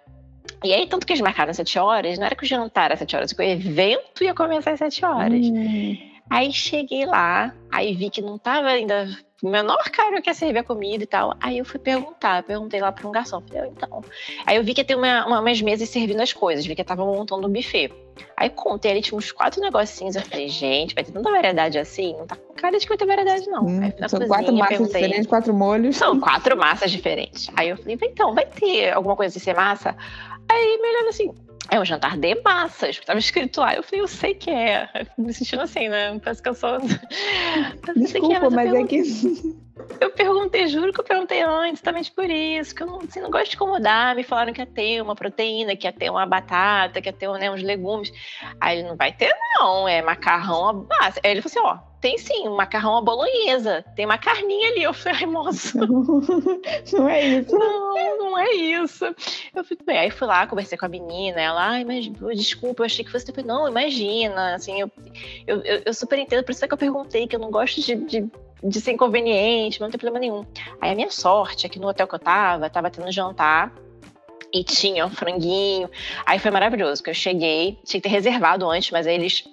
E aí, tanto que eles marcaram 7 horas, não era que o jantar às 7 horas, que o evento ia começar às 7 horas. Hum. Aí cheguei lá, aí vi que não tava ainda o menor cara que ia servir a comida e tal. Aí eu fui perguntar, eu perguntei lá para um garçom, falei, então. Aí eu vi que ia ter uma, uma, umas mesas servindo as coisas, vi que tava montando um buffet. Aí contei ali, tinha uns quatro negocinhos. Eu falei, gente, vai ter tanta variedade assim? Não tá com cara de ter variedade, não. Hum, são cozinha, quatro massas perguntei, diferentes, quatro molhos. São quatro massas diferentes. Aí eu falei, então, vai ter alguma coisa de ser massa? Aí me olhando assim, é um jantar de massas, tava escrito lá. Eu falei, eu sei que é. Me sentindo assim, né? Parece que eu sou. Desculpa, que é, mas, mas é que. Eu perguntei, juro que eu perguntei antes, também por isso, que eu não, assim, não gosto de incomodar. Me falaram que ia ter uma proteína, que ia ter uma batata, que ia ter né, uns legumes. Aí ele não vai ter, não, é macarrão à base. Aí ele falou assim: ó, tem sim, um macarrão à bolonhesa, tem uma carninha ali. Eu falei, ai, moço. não é isso. Não, não é isso. Eu fui, bem, aí fui lá, conversei com a menina, ela, ai, mas desculpa, eu achei que fosse. Eu falei, não, imagina, assim, eu, eu, eu, eu super entendo, por isso é que eu perguntei, que eu não gosto de, de de ser inconveniente, não tem problema nenhum. Aí a minha sorte é que no hotel que eu tava, tava tendo jantar e tinha um franguinho. Aí foi maravilhoso, porque eu cheguei, tinha que ter reservado antes, mas aí eles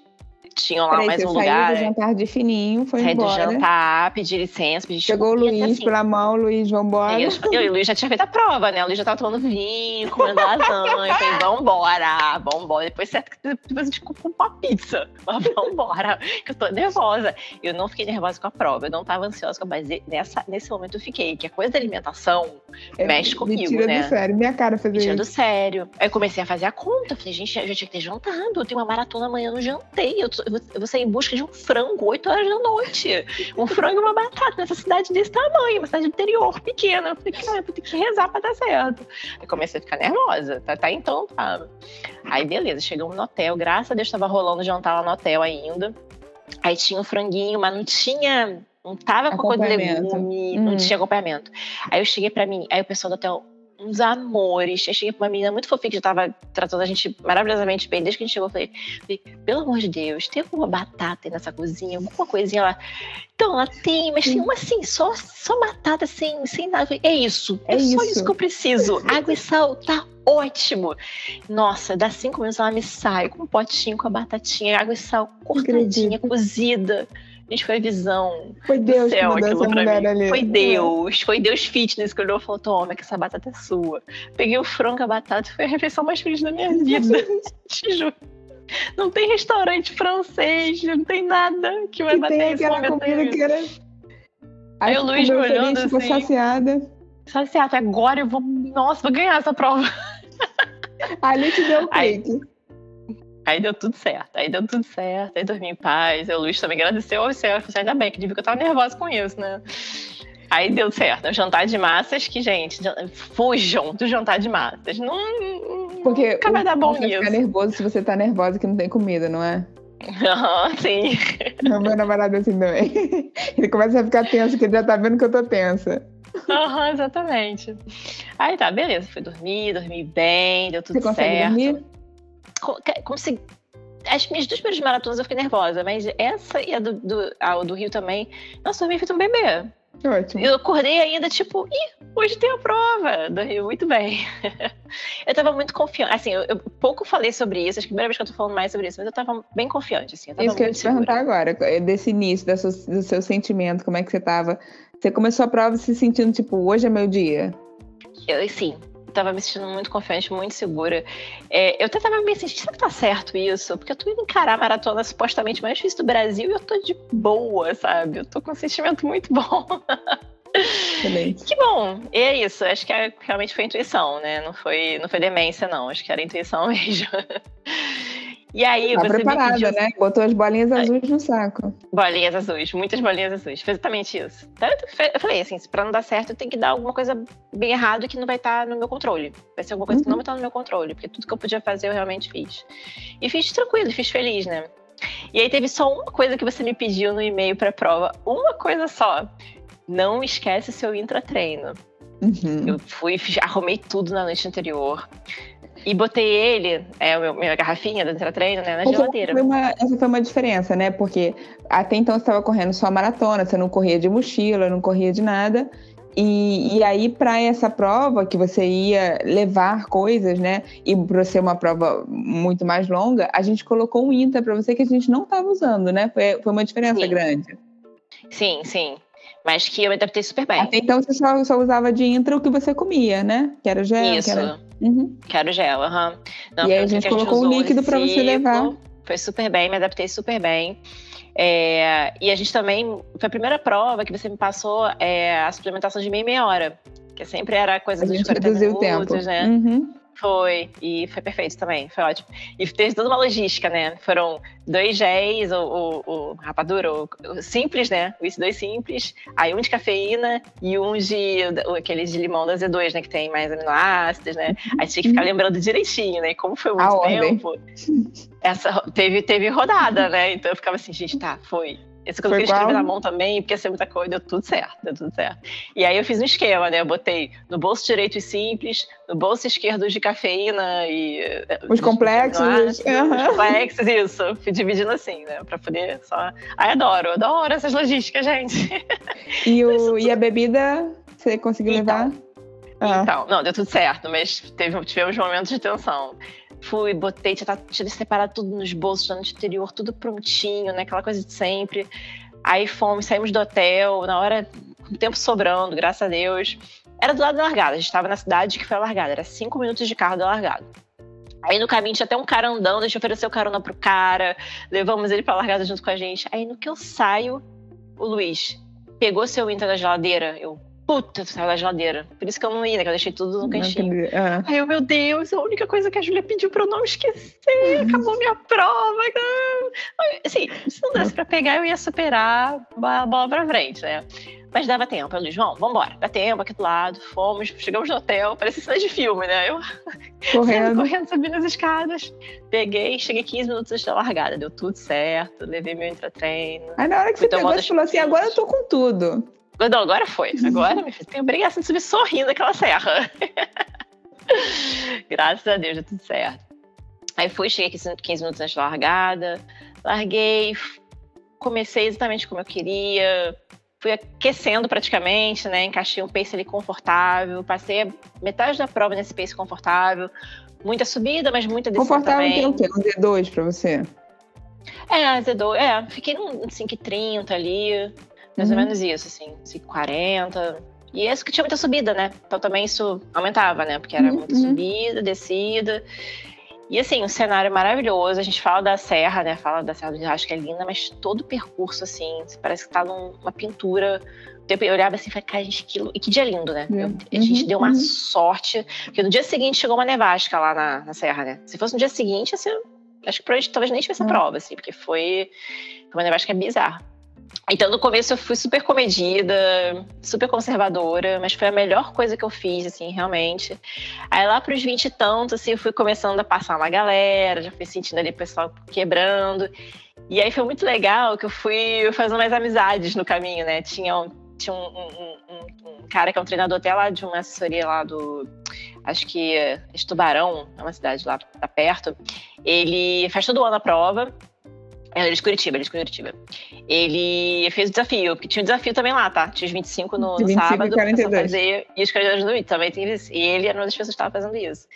tinham lá Peraí, mais um lugar. Saiu do jantar de fininho, foi saí embora. Saí do jantar, pedi licença, pedi Chegou o Luiz assim, pela mão, Luiz, vambora. Eu, eu e o Luiz já tinha feito a prova, né? O Luiz já tava tomando vinho, comendo lasanha. eu falei, vambora, vambora. Depois certo que depois a gente compra uma pizza. Mas vambora, que eu tô nervosa. Eu não fiquei nervosa com a prova, eu não tava ansiosa com a mas nessa, nesse momento eu fiquei, que a coisa da alimentação é, mexe comigo, tira né? do sério, minha cara fazer me tira do sério. Aí eu comecei a fazer a conta, eu falei, gente, eu já tinha que ter jantado, eu tenho uma maratona amanhã, no jantei, eu, eu, vou sair em busca de um frango 8 horas da noite. Um frango e uma batata nessa cidade desse tamanho, uma cidade interior, pequena. Eu falei, cara, eu vou ter que rezar pra dar certo. Aí comecei a ficar nervosa, tá, tá então tá. Aí beleza, chegamos no hotel, graças a Deus tava rolando jantar lá no hotel ainda. Aí tinha um franguinho, mas não tinha não tava com coisa de legume, hum. não tinha acompanhamento. Aí eu cheguei para mim, aí o pessoal do hotel, uns amores. Eu cheguei pra uma menina muito fofinha que já tava tratando a gente maravilhosamente bem desde que a gente chegou. Eu falei, pelo amor de Deus, tem alguma batata aí nessa cozinha? Alguma coisinha lá? Então, ela tem, mas tem uma assim, só, só batata sem, sem nada. Falei, é isso, é, é isso. só isso que eu preciso. Água e sal, tá ótimo. Nossa, dá cinco minutos ela me sai com um potinho com a batatinha, água e sal cortadinha, cozida. Gente, foi visão. Foi Deus céu, que aquilo pra mim. Ali. Foi Deus. Foi Deus fitness que olhou e falou: toma, que essa batata é sua. Peguei o frango, a batata, foi a refeição mais feliz da minha vida. Te juro. Não tem restaurante francês, não tem nada que vai Que bater tem aquela comida que era. Aí o Luiz me feliz, olhando ficou assim. saciada. Certo, agora eu vou. Nossa, vou ganhar essa prova. Ali te deu o Aí- clique. Aí deu tudo certo, aí deu tudo certo, aí dormi em paz. Aí o Luiz também agradeceu ao céu. Eu assim, ainda bem, que devia que eu tava nervosa com isso, né? Aí deu certo. O jantar de massas, que, gente, fujam do jantar de massas. Não, Porque nunca vai dar bom você fica nisso. nervoso se você tá nervosa que não tem comida, não é? Aham, sim. O meu namorado é assim também. Ele começa a ficar tenso, que ele já tá vendo que eu tô tensa. Aham, exatamente. Aí tá, beleza. Fui dormir, dormi bem, deu tudo Você certo. dormir? Co- que- Consegui. As minhas duas primeiras maratonas eu fiquei nervosa, mas essa e a do, do, a do Rio também. Nossa, eu dormi feito um bebê. Ótimo. Eu acordei ainda, tipo, ih, hoje tem a prova do Rio, muito bem. eu tava muito confiante. Assim, eu, eu pouco falei sobre isso, acho que é a primeira vez que eu tô falando mais sobre isso, mas eu tava bem confiante, assim. Isso que eu ia te segura. perguntar agora, é desse início, sua- do seu sentimento, como é que você tava? Você começou a prova se sentindo, tipo, hoje é meu dia. Eu, sim, tava me sentindo muito confiante, muito segura. É, eu até tava me sentindo, será que tá certo isso? Porque eu tô indo encarar a maratona supostamente mais difícil do Brasil e eu tô de boa, sabe? Eu tô com um sentimento muito bom. Excelente. Que bom! E é isso, acho que é- realmente foi intuição, né? Não foi, não foi demência, não. Acho que era intuição mesmo. E aí, Tá você preparada, pediu né? Botou as bolinhas azuis no saco. bolinhas azuis, muitas bolinhas azuis. Foi exatamente isso. Então, eu falei assim, se pra não dar certo, eu tenho que dar alguma coisa bem errado que não vai estar no meu controle. Vai ser alguma coisa que Uhum. não vai estar no meu controle, porque tudo que eu podia fazer eu realmente fiz. E fiz tranquilo, fiz feliz, né? E aí teve só uma coisa que você me pediu no e-mail pra prova, uma coisa só. Não esquece seu intratreino. Uhum. Eu fui, arrumei tudo na noite anterior. E botei ele, é, o meu, minha garrafinha do intratreino, né, na geladeira. Foi uma- essa foi uma diferença, né? Porque até então você estava correndo só maratona, você não corria de mochila, não corria de nada. E, e aí, para essa prova, que você ia levar coisas, né? E para ser uma prova muito mais longa, a gente colocou um INTA para você que a gente não estava usando, né? Foi, foi uma diferença Sim. grande. Sim, sim. Mas que eu me adaptei super bem. Até então você só, só usava de intra o que você comia, né? Que era gel, Isso. que era. Uhum. Quero gel, aham. Não, E aí a o gente colocou um líquido pra você levar. Foi super bem, me adaptei super bem. É, e a gente também. Foi a primeira prova que você me passou é, a suplementação de meia e meia hora. Que sempre era coisa A dos gente 40 reduziu o minutos, tempo. né? Uhum. Foi, e foi perfeito também, foi ótimo. E teve toda uma logística, né? Foram dois géis, o, o, o rapadura, o, o simples, né? Os dois simples, aí um de cafeína e um de o- aquele de limão da Z2, né? Que tem mais aminoácidos, né? Aí tinha que ficar lembrando direitinho, né? Como foi A muito ordem. tempo, essa, teve, teve rodada, né? Então eu ficava assim, gente, tá, foi. Esse que eu queria escrever na mão também, porque ia ser muita coisa, deu tudo certo, deu tudo certo. E aí eu fiz um esquema, né? Eu botei no bolso direito os simples, no bolso esquerdo os de cafeína e. eh, Os complexos, aminoácidos, aham. Os complexos, isso. Fui dividindo assim, né? Pra poder só. Ai, adoro, adoro essas logísticas, gente. E, o, e a bebida, você conseguiu Então. levar? Ah. Então, não, deu tudo certo, mas teve, tivemos momentos de tensão. Fui, botei, tinha, tinha separado tudo nos bolsos da noite anterior, tudo prontinho, né? Aquela coisa de sempre. Aí fomos, saímos do hotel, na hora, com o tempo sobrando, graças a Deus. Era do lado da largada, a gente estava na cidade que foi a largada, era cinco minutos de carro da largada. Aí no caminho tinha até um cara andando, a gente ofereceu carona pro cara, levamos ele pra largada junto com a gente. Aí no que eu saio, o Luiz pegou seu Inter da geladeira, eu, puta, saiu da geladeira. Por isso que eu não ia, né? Que eu deixei tudo no cantinho. Ah. Aí eu, meu Deus, a única coisa que a Júlia pediu pra eu não esquecer, acabou minha prova. Assim, se não desse pra pegar, eu ia superar a bola pra frente, né? Mas dava tempo. Eu disse, João, vambora, dá tempo aqui do lado. Fomos, chegamos no hotel, parecia cena de filme, né? Eu Correndo. correndo, subindo as escadas. Peguei, cheguei 15 minutos antes da largada. Deu tudo certo, levei meu intratreino. Aí na hora que você pegou, você falou assim, as agora eu tô com tudo. Agora foi. Agora, me fiz. Tenho obrigação de subir sorrindo aquela serra. Graças a Deus, deu tudo certo. Aí fui, cheguei aqui 15 minutos antes da largada. Larguei, comecei exatamente como eu queria. Fui aquecendo praticamente, né? Encaixei um pace ali confortável. Passei metade da prova nesse pace confortável. Muita subida, mas muita descida Confortável também. é o quê? Um D2 pra você? É, Z2, é, fiquei num 5,30 ali, mais ou Uhum. menos isso, assim, 5,40. E esse que tinha muita subida, né? Então também isso aumentava, né? Porque era Uhum, muita uhum. subida, descida. E assim, um cenário maravilhoso. A gente fala da serra, né? Fala da Serra do Rio, que é linda, mas todo o percurso, assim, parece que tá numa pintura. Eu olhava assim e falei, cara, gente, que, que dia lindo, né? Eu, a gente uhum, deu uma uhum. sorte. Porque no dia seguinte chegou uma nevasca lá na, na serra, né? Se fosse no dia seguinte, assim, acho que provavelmente talvez nem tivesse a uhum. prova, assim, porque foi, foi uma nevasca bizarra. Então, no começo eu fui super comedida, super conservadora, mas foi a melhor coisa que eu fiz, assim, realmente. Aí lá pros 20 e tantos, assim, eu fui começando a passar uma galera, já fui sentindo ali o pessoal quebrando. E aí foi muito legal que eu fui fazendo mais amizades no caminho, né? Tinha, tinha um, um, um, um cara que é um treinador até lá de uma assessoria lá do. Acho que é Tubarão, é uma cidade lá perto. Ele faz todo ano a prova. Ele é de Curitiba, ele é de Curitiba. Ele fez o desafio, porque tinha um desafio também lá, tá? Tinha os 25 no, no 25 sábado, 42. fazer, e os 42 no domingo também tem isso. E ele era uma das pessoas que estava fazendo isso.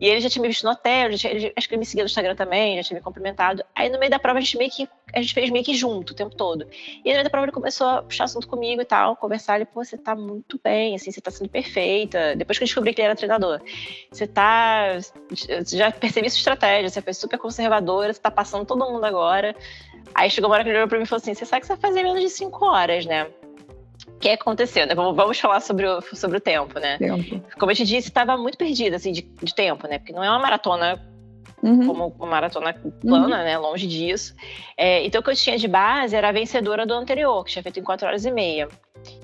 E ele já tinha me visto no hotel, tinha, ele, acho que ele me seguia no Instagram também, já tinha me cumprimentado. Aí no meio da prova a gente meio que a gente fez meio que junto o tempo todo. E meio da prova ele começou a puxar assunto comigo e tal, conversar. Ele, pô, você tá muito bem, assim, você tá sendo perfeita. Depois que eu descobri que ele era treinador, você tá. Já percebi sua estratégia, você foi super conservadora, você tá passando todo mundo agora. Aí chegou uma hora que ele olhou pra mim e falou assim: Você sabe que você vai fazer menos de 5 horas, né? O que aconteceu, né? Vamos, vamos falar sobre o, sobre o tempo, né? Tempo. Como eu te disse, estava muito perdida, assim, de, de tempo, né? Porque não é uma maratona Uhum. como uma maratona plana, uhum. né? Longe disso. É, então, o que eu tinha de base era a vencedora do anterior, que tinha feito em 4 horas e meia.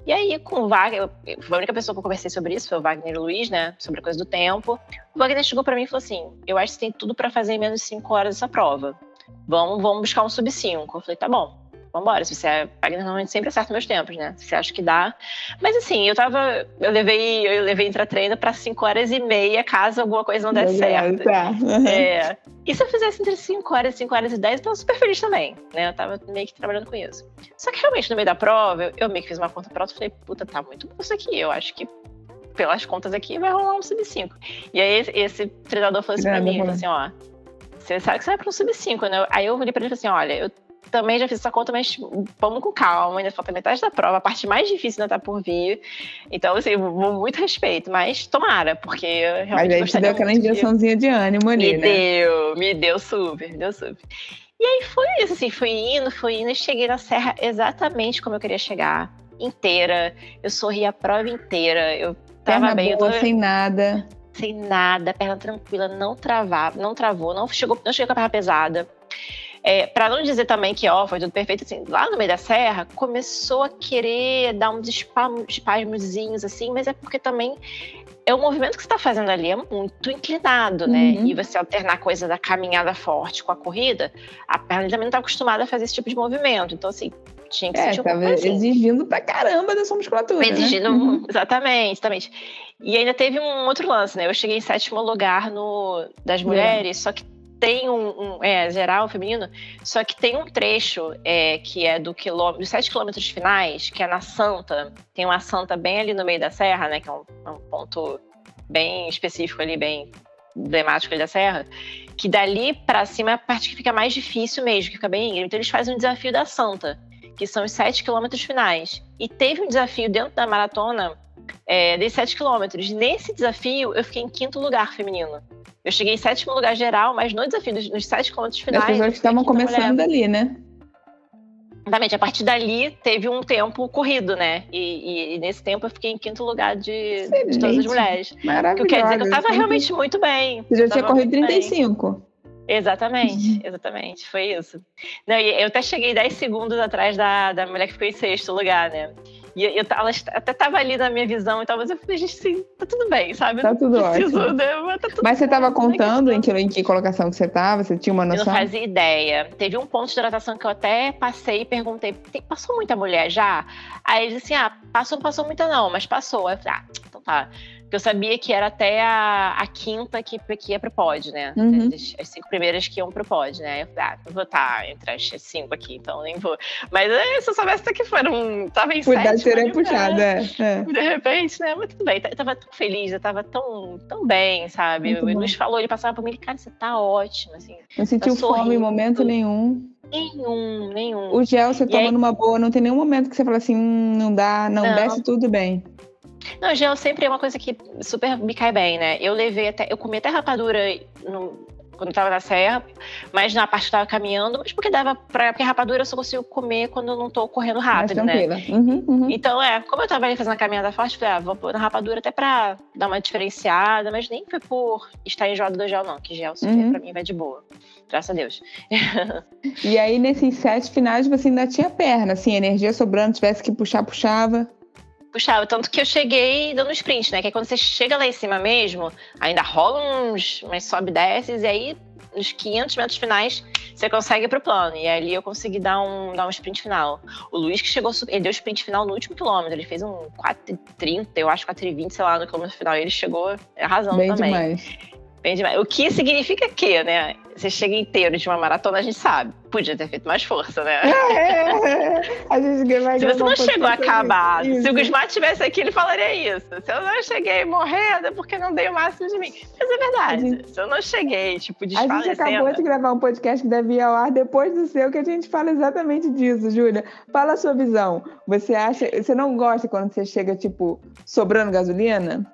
E aí, com o Wagner, foi a única pessoa que eu conversei sobre isso, foi o Wagner e o Luiz, né? Sobre a coisa do tempo. O Wagner chegou para mim e falou assim: Eu acho que tem tudo para fazer em menos de 5 horas essa prova. Vamos, vamos buscar um sub 5. Eu falei: Tá bom vambora. Se você é. Wagner normalmente sempre acerta meus tempos, né? Se você acha que dá. Mas assim, eu tava. Eu levei, eu levei intra-treino pra 5 horas e meia, caso alguma coisa não desse certo. Tá. Uhum. É, e se eu fizesse entre 5 horas e 5 horas e 10, eu tava super feliz também, né? Eu tava meio que trabalhando com isso. Só que realmente, no meio da prova, eu, eu meio que fiz uma conta pronta e falei, puta, tá muito bom isso aqui. Eu acho que pelas contas aqui vai rolar um sub-5. E aí esse, esse treinador falou assim pra mim, falou assim, ó, você sabe que você vai para um sub-5, né? Aí eu olhei pra ele e falei assim, olha, eu também já fiz essa conta, mas vamos com calma, ainda falta metade da prova, a parte mais difícil ainda tá por vir. Então, assim, muito respeito, mas tomara, porque eu realmente. Mas aí te deu aquela injeçãozinha de... de ânimo ali, me né? Me deu, me deu super, me deu super. E aí foi isso, assim, fui indo, fui indo e cheguei na serra exatamente como eu queria chegar, inteira. Eu sorri a prova inteira, eu tava Perna bem. Boa, sem nada. Sem nada, perna tranquila, não travava, não travou, não chegou, não cheguei com a perna pesada. É, para não dizer também que ó, foi tudo perfeito, assim, lá no meio da serra começou a querer dar uns espasmozinhos assim, mas é porque também é o movimento que você está fazendo ali é muito inclinado, né? Uhum. E você alternar a coisa da caminhada forte com a corrida, a perna também não está acostumada a fazer esse tipo de movimento. Então, assim, tinha que é, sentir um tava exigindo pra caramba da sua musculatura. Né? Exigindo, né? exatamente, exatamente. E ainda teve um outro lance, né? Eu cheguei em sétimo lugar no das mulheres, é. só que tem um, um, é, geral feminino, só que tem um trecho é, que é do quilômetro, dos sete quilômetros finais, que é na Santa. Tem uma Santa bem ali no meio da serra, né? Que é um, um ponto bem específico ali, bem emblemático ali da serra. Que dali para cima é a parte que fica mais difícil mesmo, que fica bem íngreme. Então eles fazem um desafio da Santa, que são os sete quilômetros finais. E teve um desafio dentro da maratona é, de sete quilômetros. Nesse desafio, eu fiquei em quinto lugar feminino. Eu cheguei em sétimo lugar geral, mas no desafio dos, nos sete quilômetros finais. As pessoas estavam começando ali, né? Exatamente, a partir dali teve um tempo corrido, né? E, e, e nesse tempo eu fiquei em quinto lugar de, de todas as mulheres. Maravilhoso. O que quer dizer que eu tava realmente muito bem. Você já tinha corrido 35. Bem. Exatamente, exatamente, foi isso. Não, eu até cheguei 10 segundos atrás da, da mulher que ficou em sexto lugar, né? E eu, ela até tava ali na minha visão e tal, mas eu falei, gente, sim, tá tudo bem, sabe? Tá tudo preciso, ótimo. Né? Mas, tá tudo mas você tava contando em que, em que colocação que você tava? Você tinha uma noção? Eu não fazia ideia. Teve um ponto de hidratação que eu até passei e perguntei, passou muita mulher já? Aí ele disse assim, ah, passou, não passou muita não, mas passou. Aí eu falei, ah, então tá. Porque eu sabia que era até a, a quinta que, que ia pro pod, né? Uhum. As, as, cinco primeiras que iam pro pod, né? Eu falei, ah, não vou estar entre as cinco aqui, então nem vou. Mas é, se eu soubesse até que foram. Tava em Cuidado seria puxada, é, é. De repente, né? Mas tudo bem, eu tava tão feliz, eu tava tão, tão bem, sabe? Muito o Luiz falou, ele passava por mim, cara, você tá ótimo, assim. Não sentiu tá fome em momento nenhum. Nenhum, nenhum. O gel você e toma aí... numa boa, não tem nenhum momento que você fala assim, hum, não dá, não, não. desce tudo bem. Não, gel sempre é uma coisa que super me cai bem, né? Eu levei até. Eu comi até rapadura no, quando eu tava na serra, mas na parte que eu tava caminhando, mas porque dava pra. Porque rapadura eu só consigo comer quando eu não tô correndo rápido, né? Uhum, uhum. Então, é, como eu tava ali fazendo a caminhada forte, falei, ah, vou pôr na rapadura até pra dar uma diferenciada, mas nem foi por estar enjoado do gel, não, que gel super uhum. pra mim vai de boa. Graças a Deus. e aí, nesses sete finais, você ainda tinha perna, assim, energia sobrando, tivesse que puxar, puxava puxava. Tanto que eu cheguei dando sprint, né? Que é quando você chega lá em cima mesmo, ainda rola uns, mas sobe desces, e aí nos 500 metros finais você consegue ir pro plano. E ali eu consegui dar um, dar um sprint final. O Luiz que chegou, ele deu sprint final no último quilômetro, ele fez um 4,30, eu acho 4,20, sei lá, no quilômetro final. E ele chegou arrasando Bem também. Demais. Bem demais. O que significa que, né? Você chega inteiro de uma maratona, a gente sabe. Podia ter feito mais força, né? É, a gente vai Se você não chegou acabado, isso. se o Gusmar tivesse aqui, ele falaria isso. Se eu não cheguei morrendo, é porque não dei o máximo de mim. Mas é verdade. Gente... Se eu não cheguei, tipo, desfalecendo... A gente acabou de gravar um podcast que deve ir ao ar depois do seu, que a gente fala exatamente disso, Júlia. Fala a sua visão. Você acha... Você não gosta quando você chega, tipo, sobrando gasolina?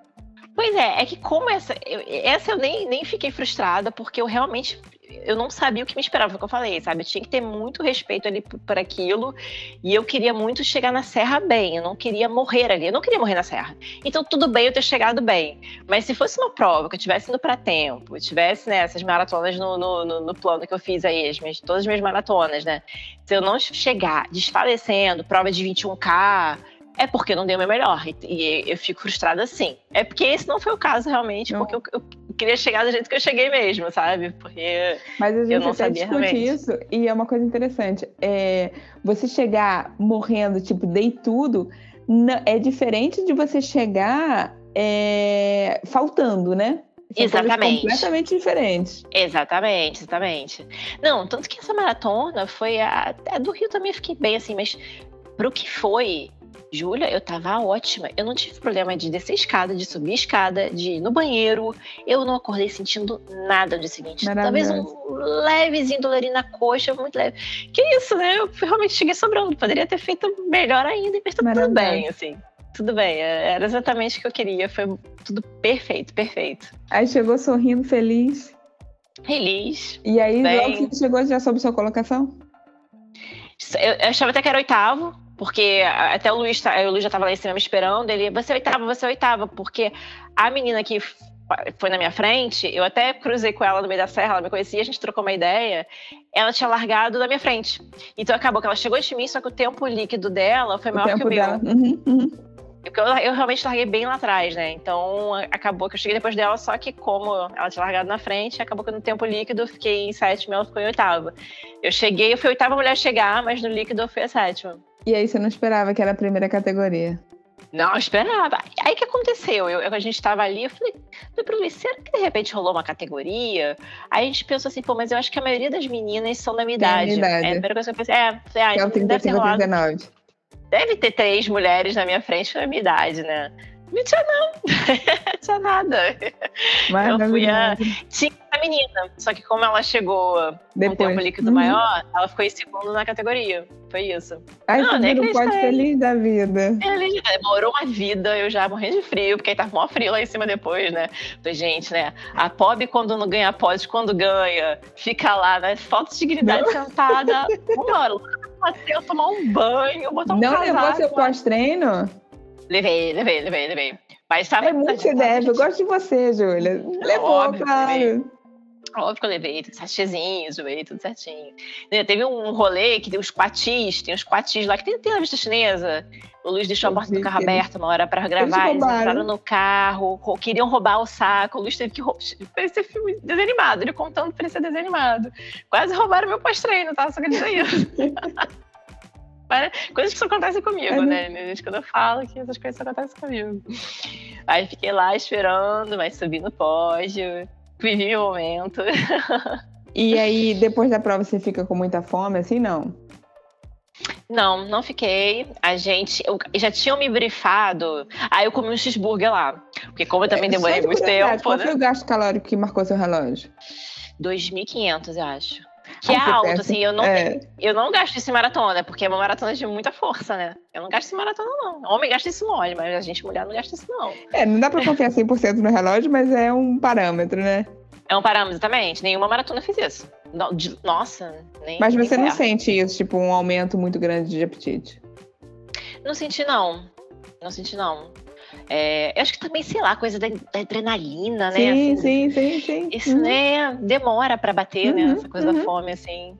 Pois é, é que como essa. Eu, essa eu nem, nem fiquei frustrada, porque eu realmente. Eu não sabia o que me esperava, foi o que eu falei, sabe? Eu tinha que ter muito respeito ali por aquilo. E eu queria muito chegar na serra bem. Eu não queria morrer ali. Eu não queria morrer na serra. Então, tudo bem eu ter chegado bem. Mas se fosse uma prova que eu tivesse indo para tempo, tivesse né, essas maratonas no, no, no, no, plano que eu fiz aí, as minhas, todas as minhas maratonas, né? Se eu não chegar desfalecendo, prova de 21K é porque não dei o meu melhor. E, eu fico frustrada assim. É porque esse não foi o caso realmente, não. porque eu, eu, queria chegar do jeito que eu cheguei mesmo, sabe? Porque Mas a gente eu não até sabia discute realmente. isso, e é uma coisa interessante. É, você chegar morrendo, tipo, dei tudo, não, é diferente de você chegar é, faltando, né? São exatamente. completamente diferentes. Exatamente, exatamente. Não, tanto que essa maratona foi a, a do Rio também fiquei bem assim, mas pro que foi, Júlia, eu tava ótima. Eu não tive problema de descer escada, de subir escada, de ir no banheiro. Eu não acordei sentindo nada no dia seguinte. Talvez um levezinho dolorinho na coxa, muito leve. Que isso, né? Eu realmente cheguei sobrando. Poderia ter feito melhor ainda, mas tá tudo bem, assim. Tudo bem, é, era exatamente o que eu queria. Foi tudo perfeito, perfeito. Aí chegou sorrindo, feliz. Feliz. E aí, bem... logo que chegou, já soube sua colocação? Eu, eu achava até que era oitavo, porque até o Luiz, tá, o Luiz já estava lá em cima me esperando, ele, você é oitava, você é oitava, porque a menina que foi na minha frente, eu até cruzei com ela no meio da serra, ela me conhecia, a gente trocou uma ideia, ela tinha largado da minha frente. Então acabou que ela chegou de mim, só que o tempo líquido dela foi maior que o meu. Uhum, uhum. Porque eu, eu, realmente larguei bem lá atrás, né? Então acabou que eu cheguei depois dela, só que como ela tinha largado na frente, acabou que no tempo líquido eu fiquei em sétima ela ficou em oitava. Eu cheguei, eu fui a oitava mulher a chegar, mas no líquido eu fui a sétima. E aí você não esperava que era a primeira categoria? Não, esperava. Aí o que aconteceu? Eu, a gente estava ali, eu falei, falei pro Luiz, será que de repente rolou uma categoria? Aí a gente pensou assim, pô, mas eu acho que a maioria das meninas são da minha idade. Minha idade. É, a primeira coisa que eu pensei, é, falei, ah, então, deve ter rolado. 39. Deve ter três mulheres na minha frente da minha idade, né? Não tinha não, não tinha nada. Mas eu fui a... Tinha a menina, só que como ela chegou Depois. um tempo líquido uhum. maior, ela ficou em segundo na categoria. Foi isso. Ai, não, nem não pode feliz da vida. Feliz, demorou uma vida, eu já morri de frio, porque aí tava mó frio lá em cima depois, né? Falei, gente, né? A pobre quando não ganha pode, quando ganha, fica lá, né? Falta de dignidade não. sentada, uma hora lá tomar um banho, botar um Não levou seu pós-treino? Levei, levei, levei, levei. Mas tava. É muito que deve. Eu gosto de você, Júlia. Levou, Óbvio, claro. Levei. Óbvio que eu levei tudo sachezinhos, levei tudo certinho. Teve um rolê que tem os quatis, tem os quatis lá, que tem, tem na vista chinesa. O Luiz deixou a porta do carro aberta uma hora pra gravar, eles, eles entraram no carro, queriam roubar o saco, o Luiz teve que roubar. Parecia filme desanimado, ele contando parecia desanimado. Quase roubaram meu pós-treino, tá? Só que isso. Coisas que só acontecem comigo, uhum. né? Quando eu falo que essas coisas só acontecem comigo. Aí fiquei lá esperando, mas subi no pódio, vivi o momento. E aí, depois da prova, você fica com muita fome, assim, não? Não, não fiquei. A gente. Eu, já tinham me brifado. Aí eu comi um cheeseburger lá. Porque, como eu também é, demorei muito tempo. Qual né? foi o gasto calórico que marcou seu relógio? 2.500, eu acho. Que é alto, assim, eu não, é. eu não gasto isso em maratona, porque é uma maratona de muita força, né? Eu não gasto isso em maratona, não. Homem gasta isso mole, mas a gente mulher não gasta isso, não. É, não dá pra confiar 100% no relógio, mas é um parâmetro, né? É um parâmetro, exatamente. Nenhuma maratona fez isso. Nossa, nem. Mas você não sente isso, tipo, um aumento muito grande de apetite? Não senti, não. Não senti, não. É, eu acho que também, sei lá, coisa da, da adrenalina, né? Sim, assim, sim, sim, sim. Isso, uhum. né, demora para bater, né, uhum, né? Essa coisa uhum. da fome, assim.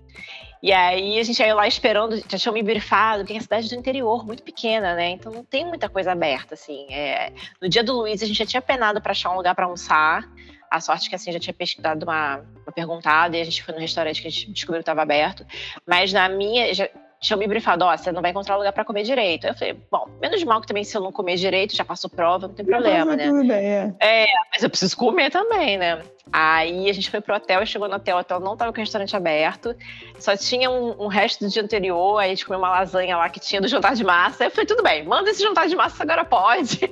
E aí a gente ia lá esperando, já tinha me brifado, porque é cidade do interior, muito pequena, né? Então não tem muita coisa aberta, assim. É, no dia do Luiz, a gente já tinha penado para achar um lugar para almoçar. A sorte que assim já tinha pesquisado uma, uma perguntada e a gente foi no restaurante que a gente descobriu que estava aberto. Mas na minha, já, tinham me brifado, ó, oh, você não vai encontrar lugar para comer direito. Eu falei, bom, menos mal que também se eu não comer direito, já passou prova, não tem problema, né? Tudo bem, é. é, mas eu preciso comer também, né? Aí a gente foi pro hotel, chegou no hotel, o hotel não tava com o restaurante aberto, só tinha um, um, resto do dia anterior, aí a gente comeu uma lasanha lá que tinha do jantar de massa. Eu falei, tudo bem, manda esse jantar de massa agora pode.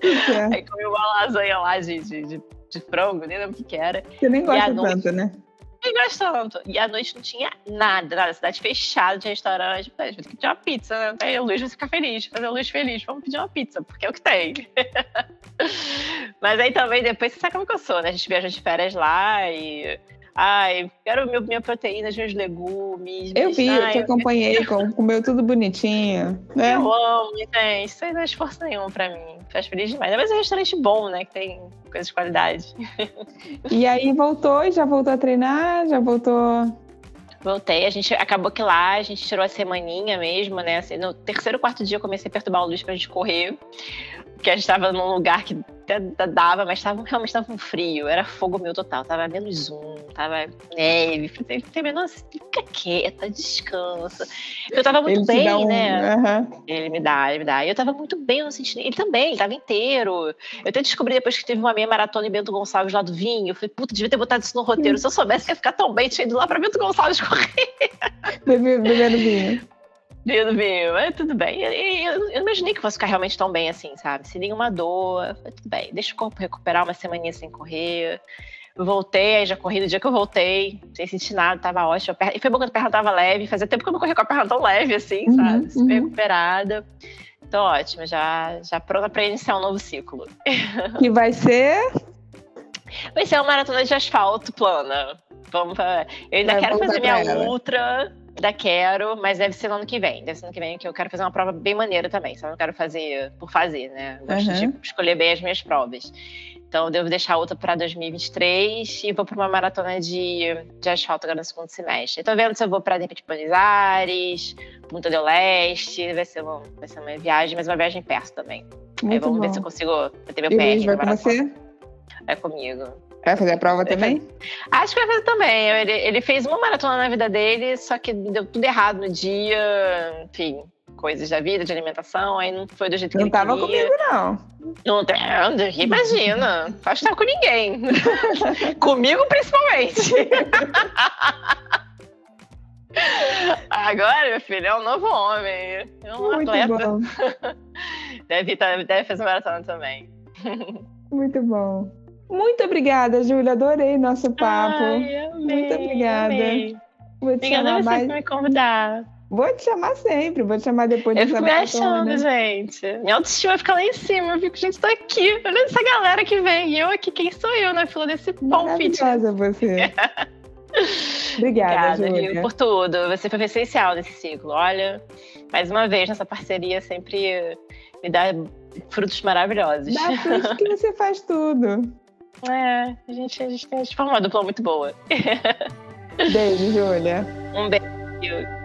É. aí comi uma lasanha lá de, de, de, de frango, nem lembro o que era. Você nem gosta tanto, né? Tanto. E à noite não tinha nada, nada. Cidade fechada de restaurante. Falei, vou ter que pedir uma pizza, né? Aí o Luiz vai ficar feliz, fazer o Luiz feliz. Vamos pedir uma pizza, porque é o que tem. Mas aí também, depois você sabe como que eu sou, né? A gente viaja de férias lá e Ai, quero meu, minha proteína, meus legumes. Eu vi, ai, eu te acompanhei, com, comeu tudo bonitinho. Né? Eu amo, gente. Isso aí não é esforço nenhum pra mim. Faz feliz demais. Mas é um restaurante bom, né? Que tem coisas de qualidade. E aí voltou e já voltou a treinar? Já voltou. Voltei, a gente acabou que lá a gente tirou a semaninha mesmo, né? Assim, no terceiro, quarto dia eu comecei a perturbar o Luiz pra gente correr. Porque a gente tava num lugar que dava, mas tava, realmente tava um frio, era fogo meu total, tava menos um, tava neve. Falei, menor assim, fica quieta, descansa. Eu tava muito ele bem, um... né? Uhum. Ele me dá, ele me dá. E eu tava muito bem no sentido. Ele também, ele tava inteiro. Eu até descobri depois que teve uma meia maratona em Bento Gonçalves lá do vinho. Eu falei, puta, devia ter botado isso no roteiro. Se eu soubesse que ia ficar tão bem, tinha ido lá pra Bento Gonçalves correr. Bebendo vinho. Bebendo vinho, mas tudo bem. Eu, eu, eu, imaginei que fosse ficar realmente tão bem assim, sabe? Sem nenhuma dor. Falei, tudo bem, deixa o corpo recuperar uma semaninha sem correr voltei, aí já corri no dia que eu voltei, sem sentir nada, tava ótimo. E foi bom que a perna tava leve, fazia tempo que eu não corria com a perna tão leve assim, uhum, sabe? Super uhum. recuperada. Tô ótima, já, já pronta para iniciar um novo ciclo. Que vai ser? Vai ser uma maratona de asfalto plana. Vamos pra... Eu ainda vai quero fazer minha ela. ultra, ainda quero, mas deve ser no ano que vem. Deve ser no ano que vem que eu quero fazer uma prova bem maneira também. Só não quero fazer por fazer, né? gosto uhum. de escolher bem as minhas provas. Então, devo deixar outra para 2023 e vou para uma maratona de, de asfalto agora no segundo semestre. Estou vendo se eu vou para, de repente, Buenos Aires, Punta del Leste. Vai ser, uma, vai ser uma viagem, mas uma viagem perto também. Muito Aí vamos bom. ver se eu consigo ter meu pé. Vai com você? Vai comigo. Vai fazer a prova também? Acho que vai fazer também. Ele, ele fez uma maratona na vida dele, só que deu tudo errado no dia. Enfim, coisas da vida, de alimentação, aí não foi do jeito que não ele tava comigo, não. Não imagina. Acho que tava com ninguém. Comigo, principalmente. Agora, meu filho, é um novo homem. É um Muito atleta. Bom. Deve, tá, deve fazer maratona também. Muito bom. Muito obrigada, Júlia. Adorei nosso papo. Ai, amei, Muito obrigada. Amei. Vou te obrigada chamar mais... por me convidar. Vou te chamar sempre, vou te chamar depois eu Eu fico me achando, gente. Minha autoestima fica lá em cima. Eu fico, gente, tô aqui. Olha essa galera que vem. E eu aqui, quem sou eu na fila desse pão fit? você. Obrigada, Obrigada Júlia. por tudo. Você foi essencial nesse ciclo. Olha, mais uma vez, nossa parceria sempre me dá frutos maravilhosos. Dá frutos que você faz tudo. É, a gente, a gente tem uma dupla muito boa. Beijo, Júlia. Um beijo.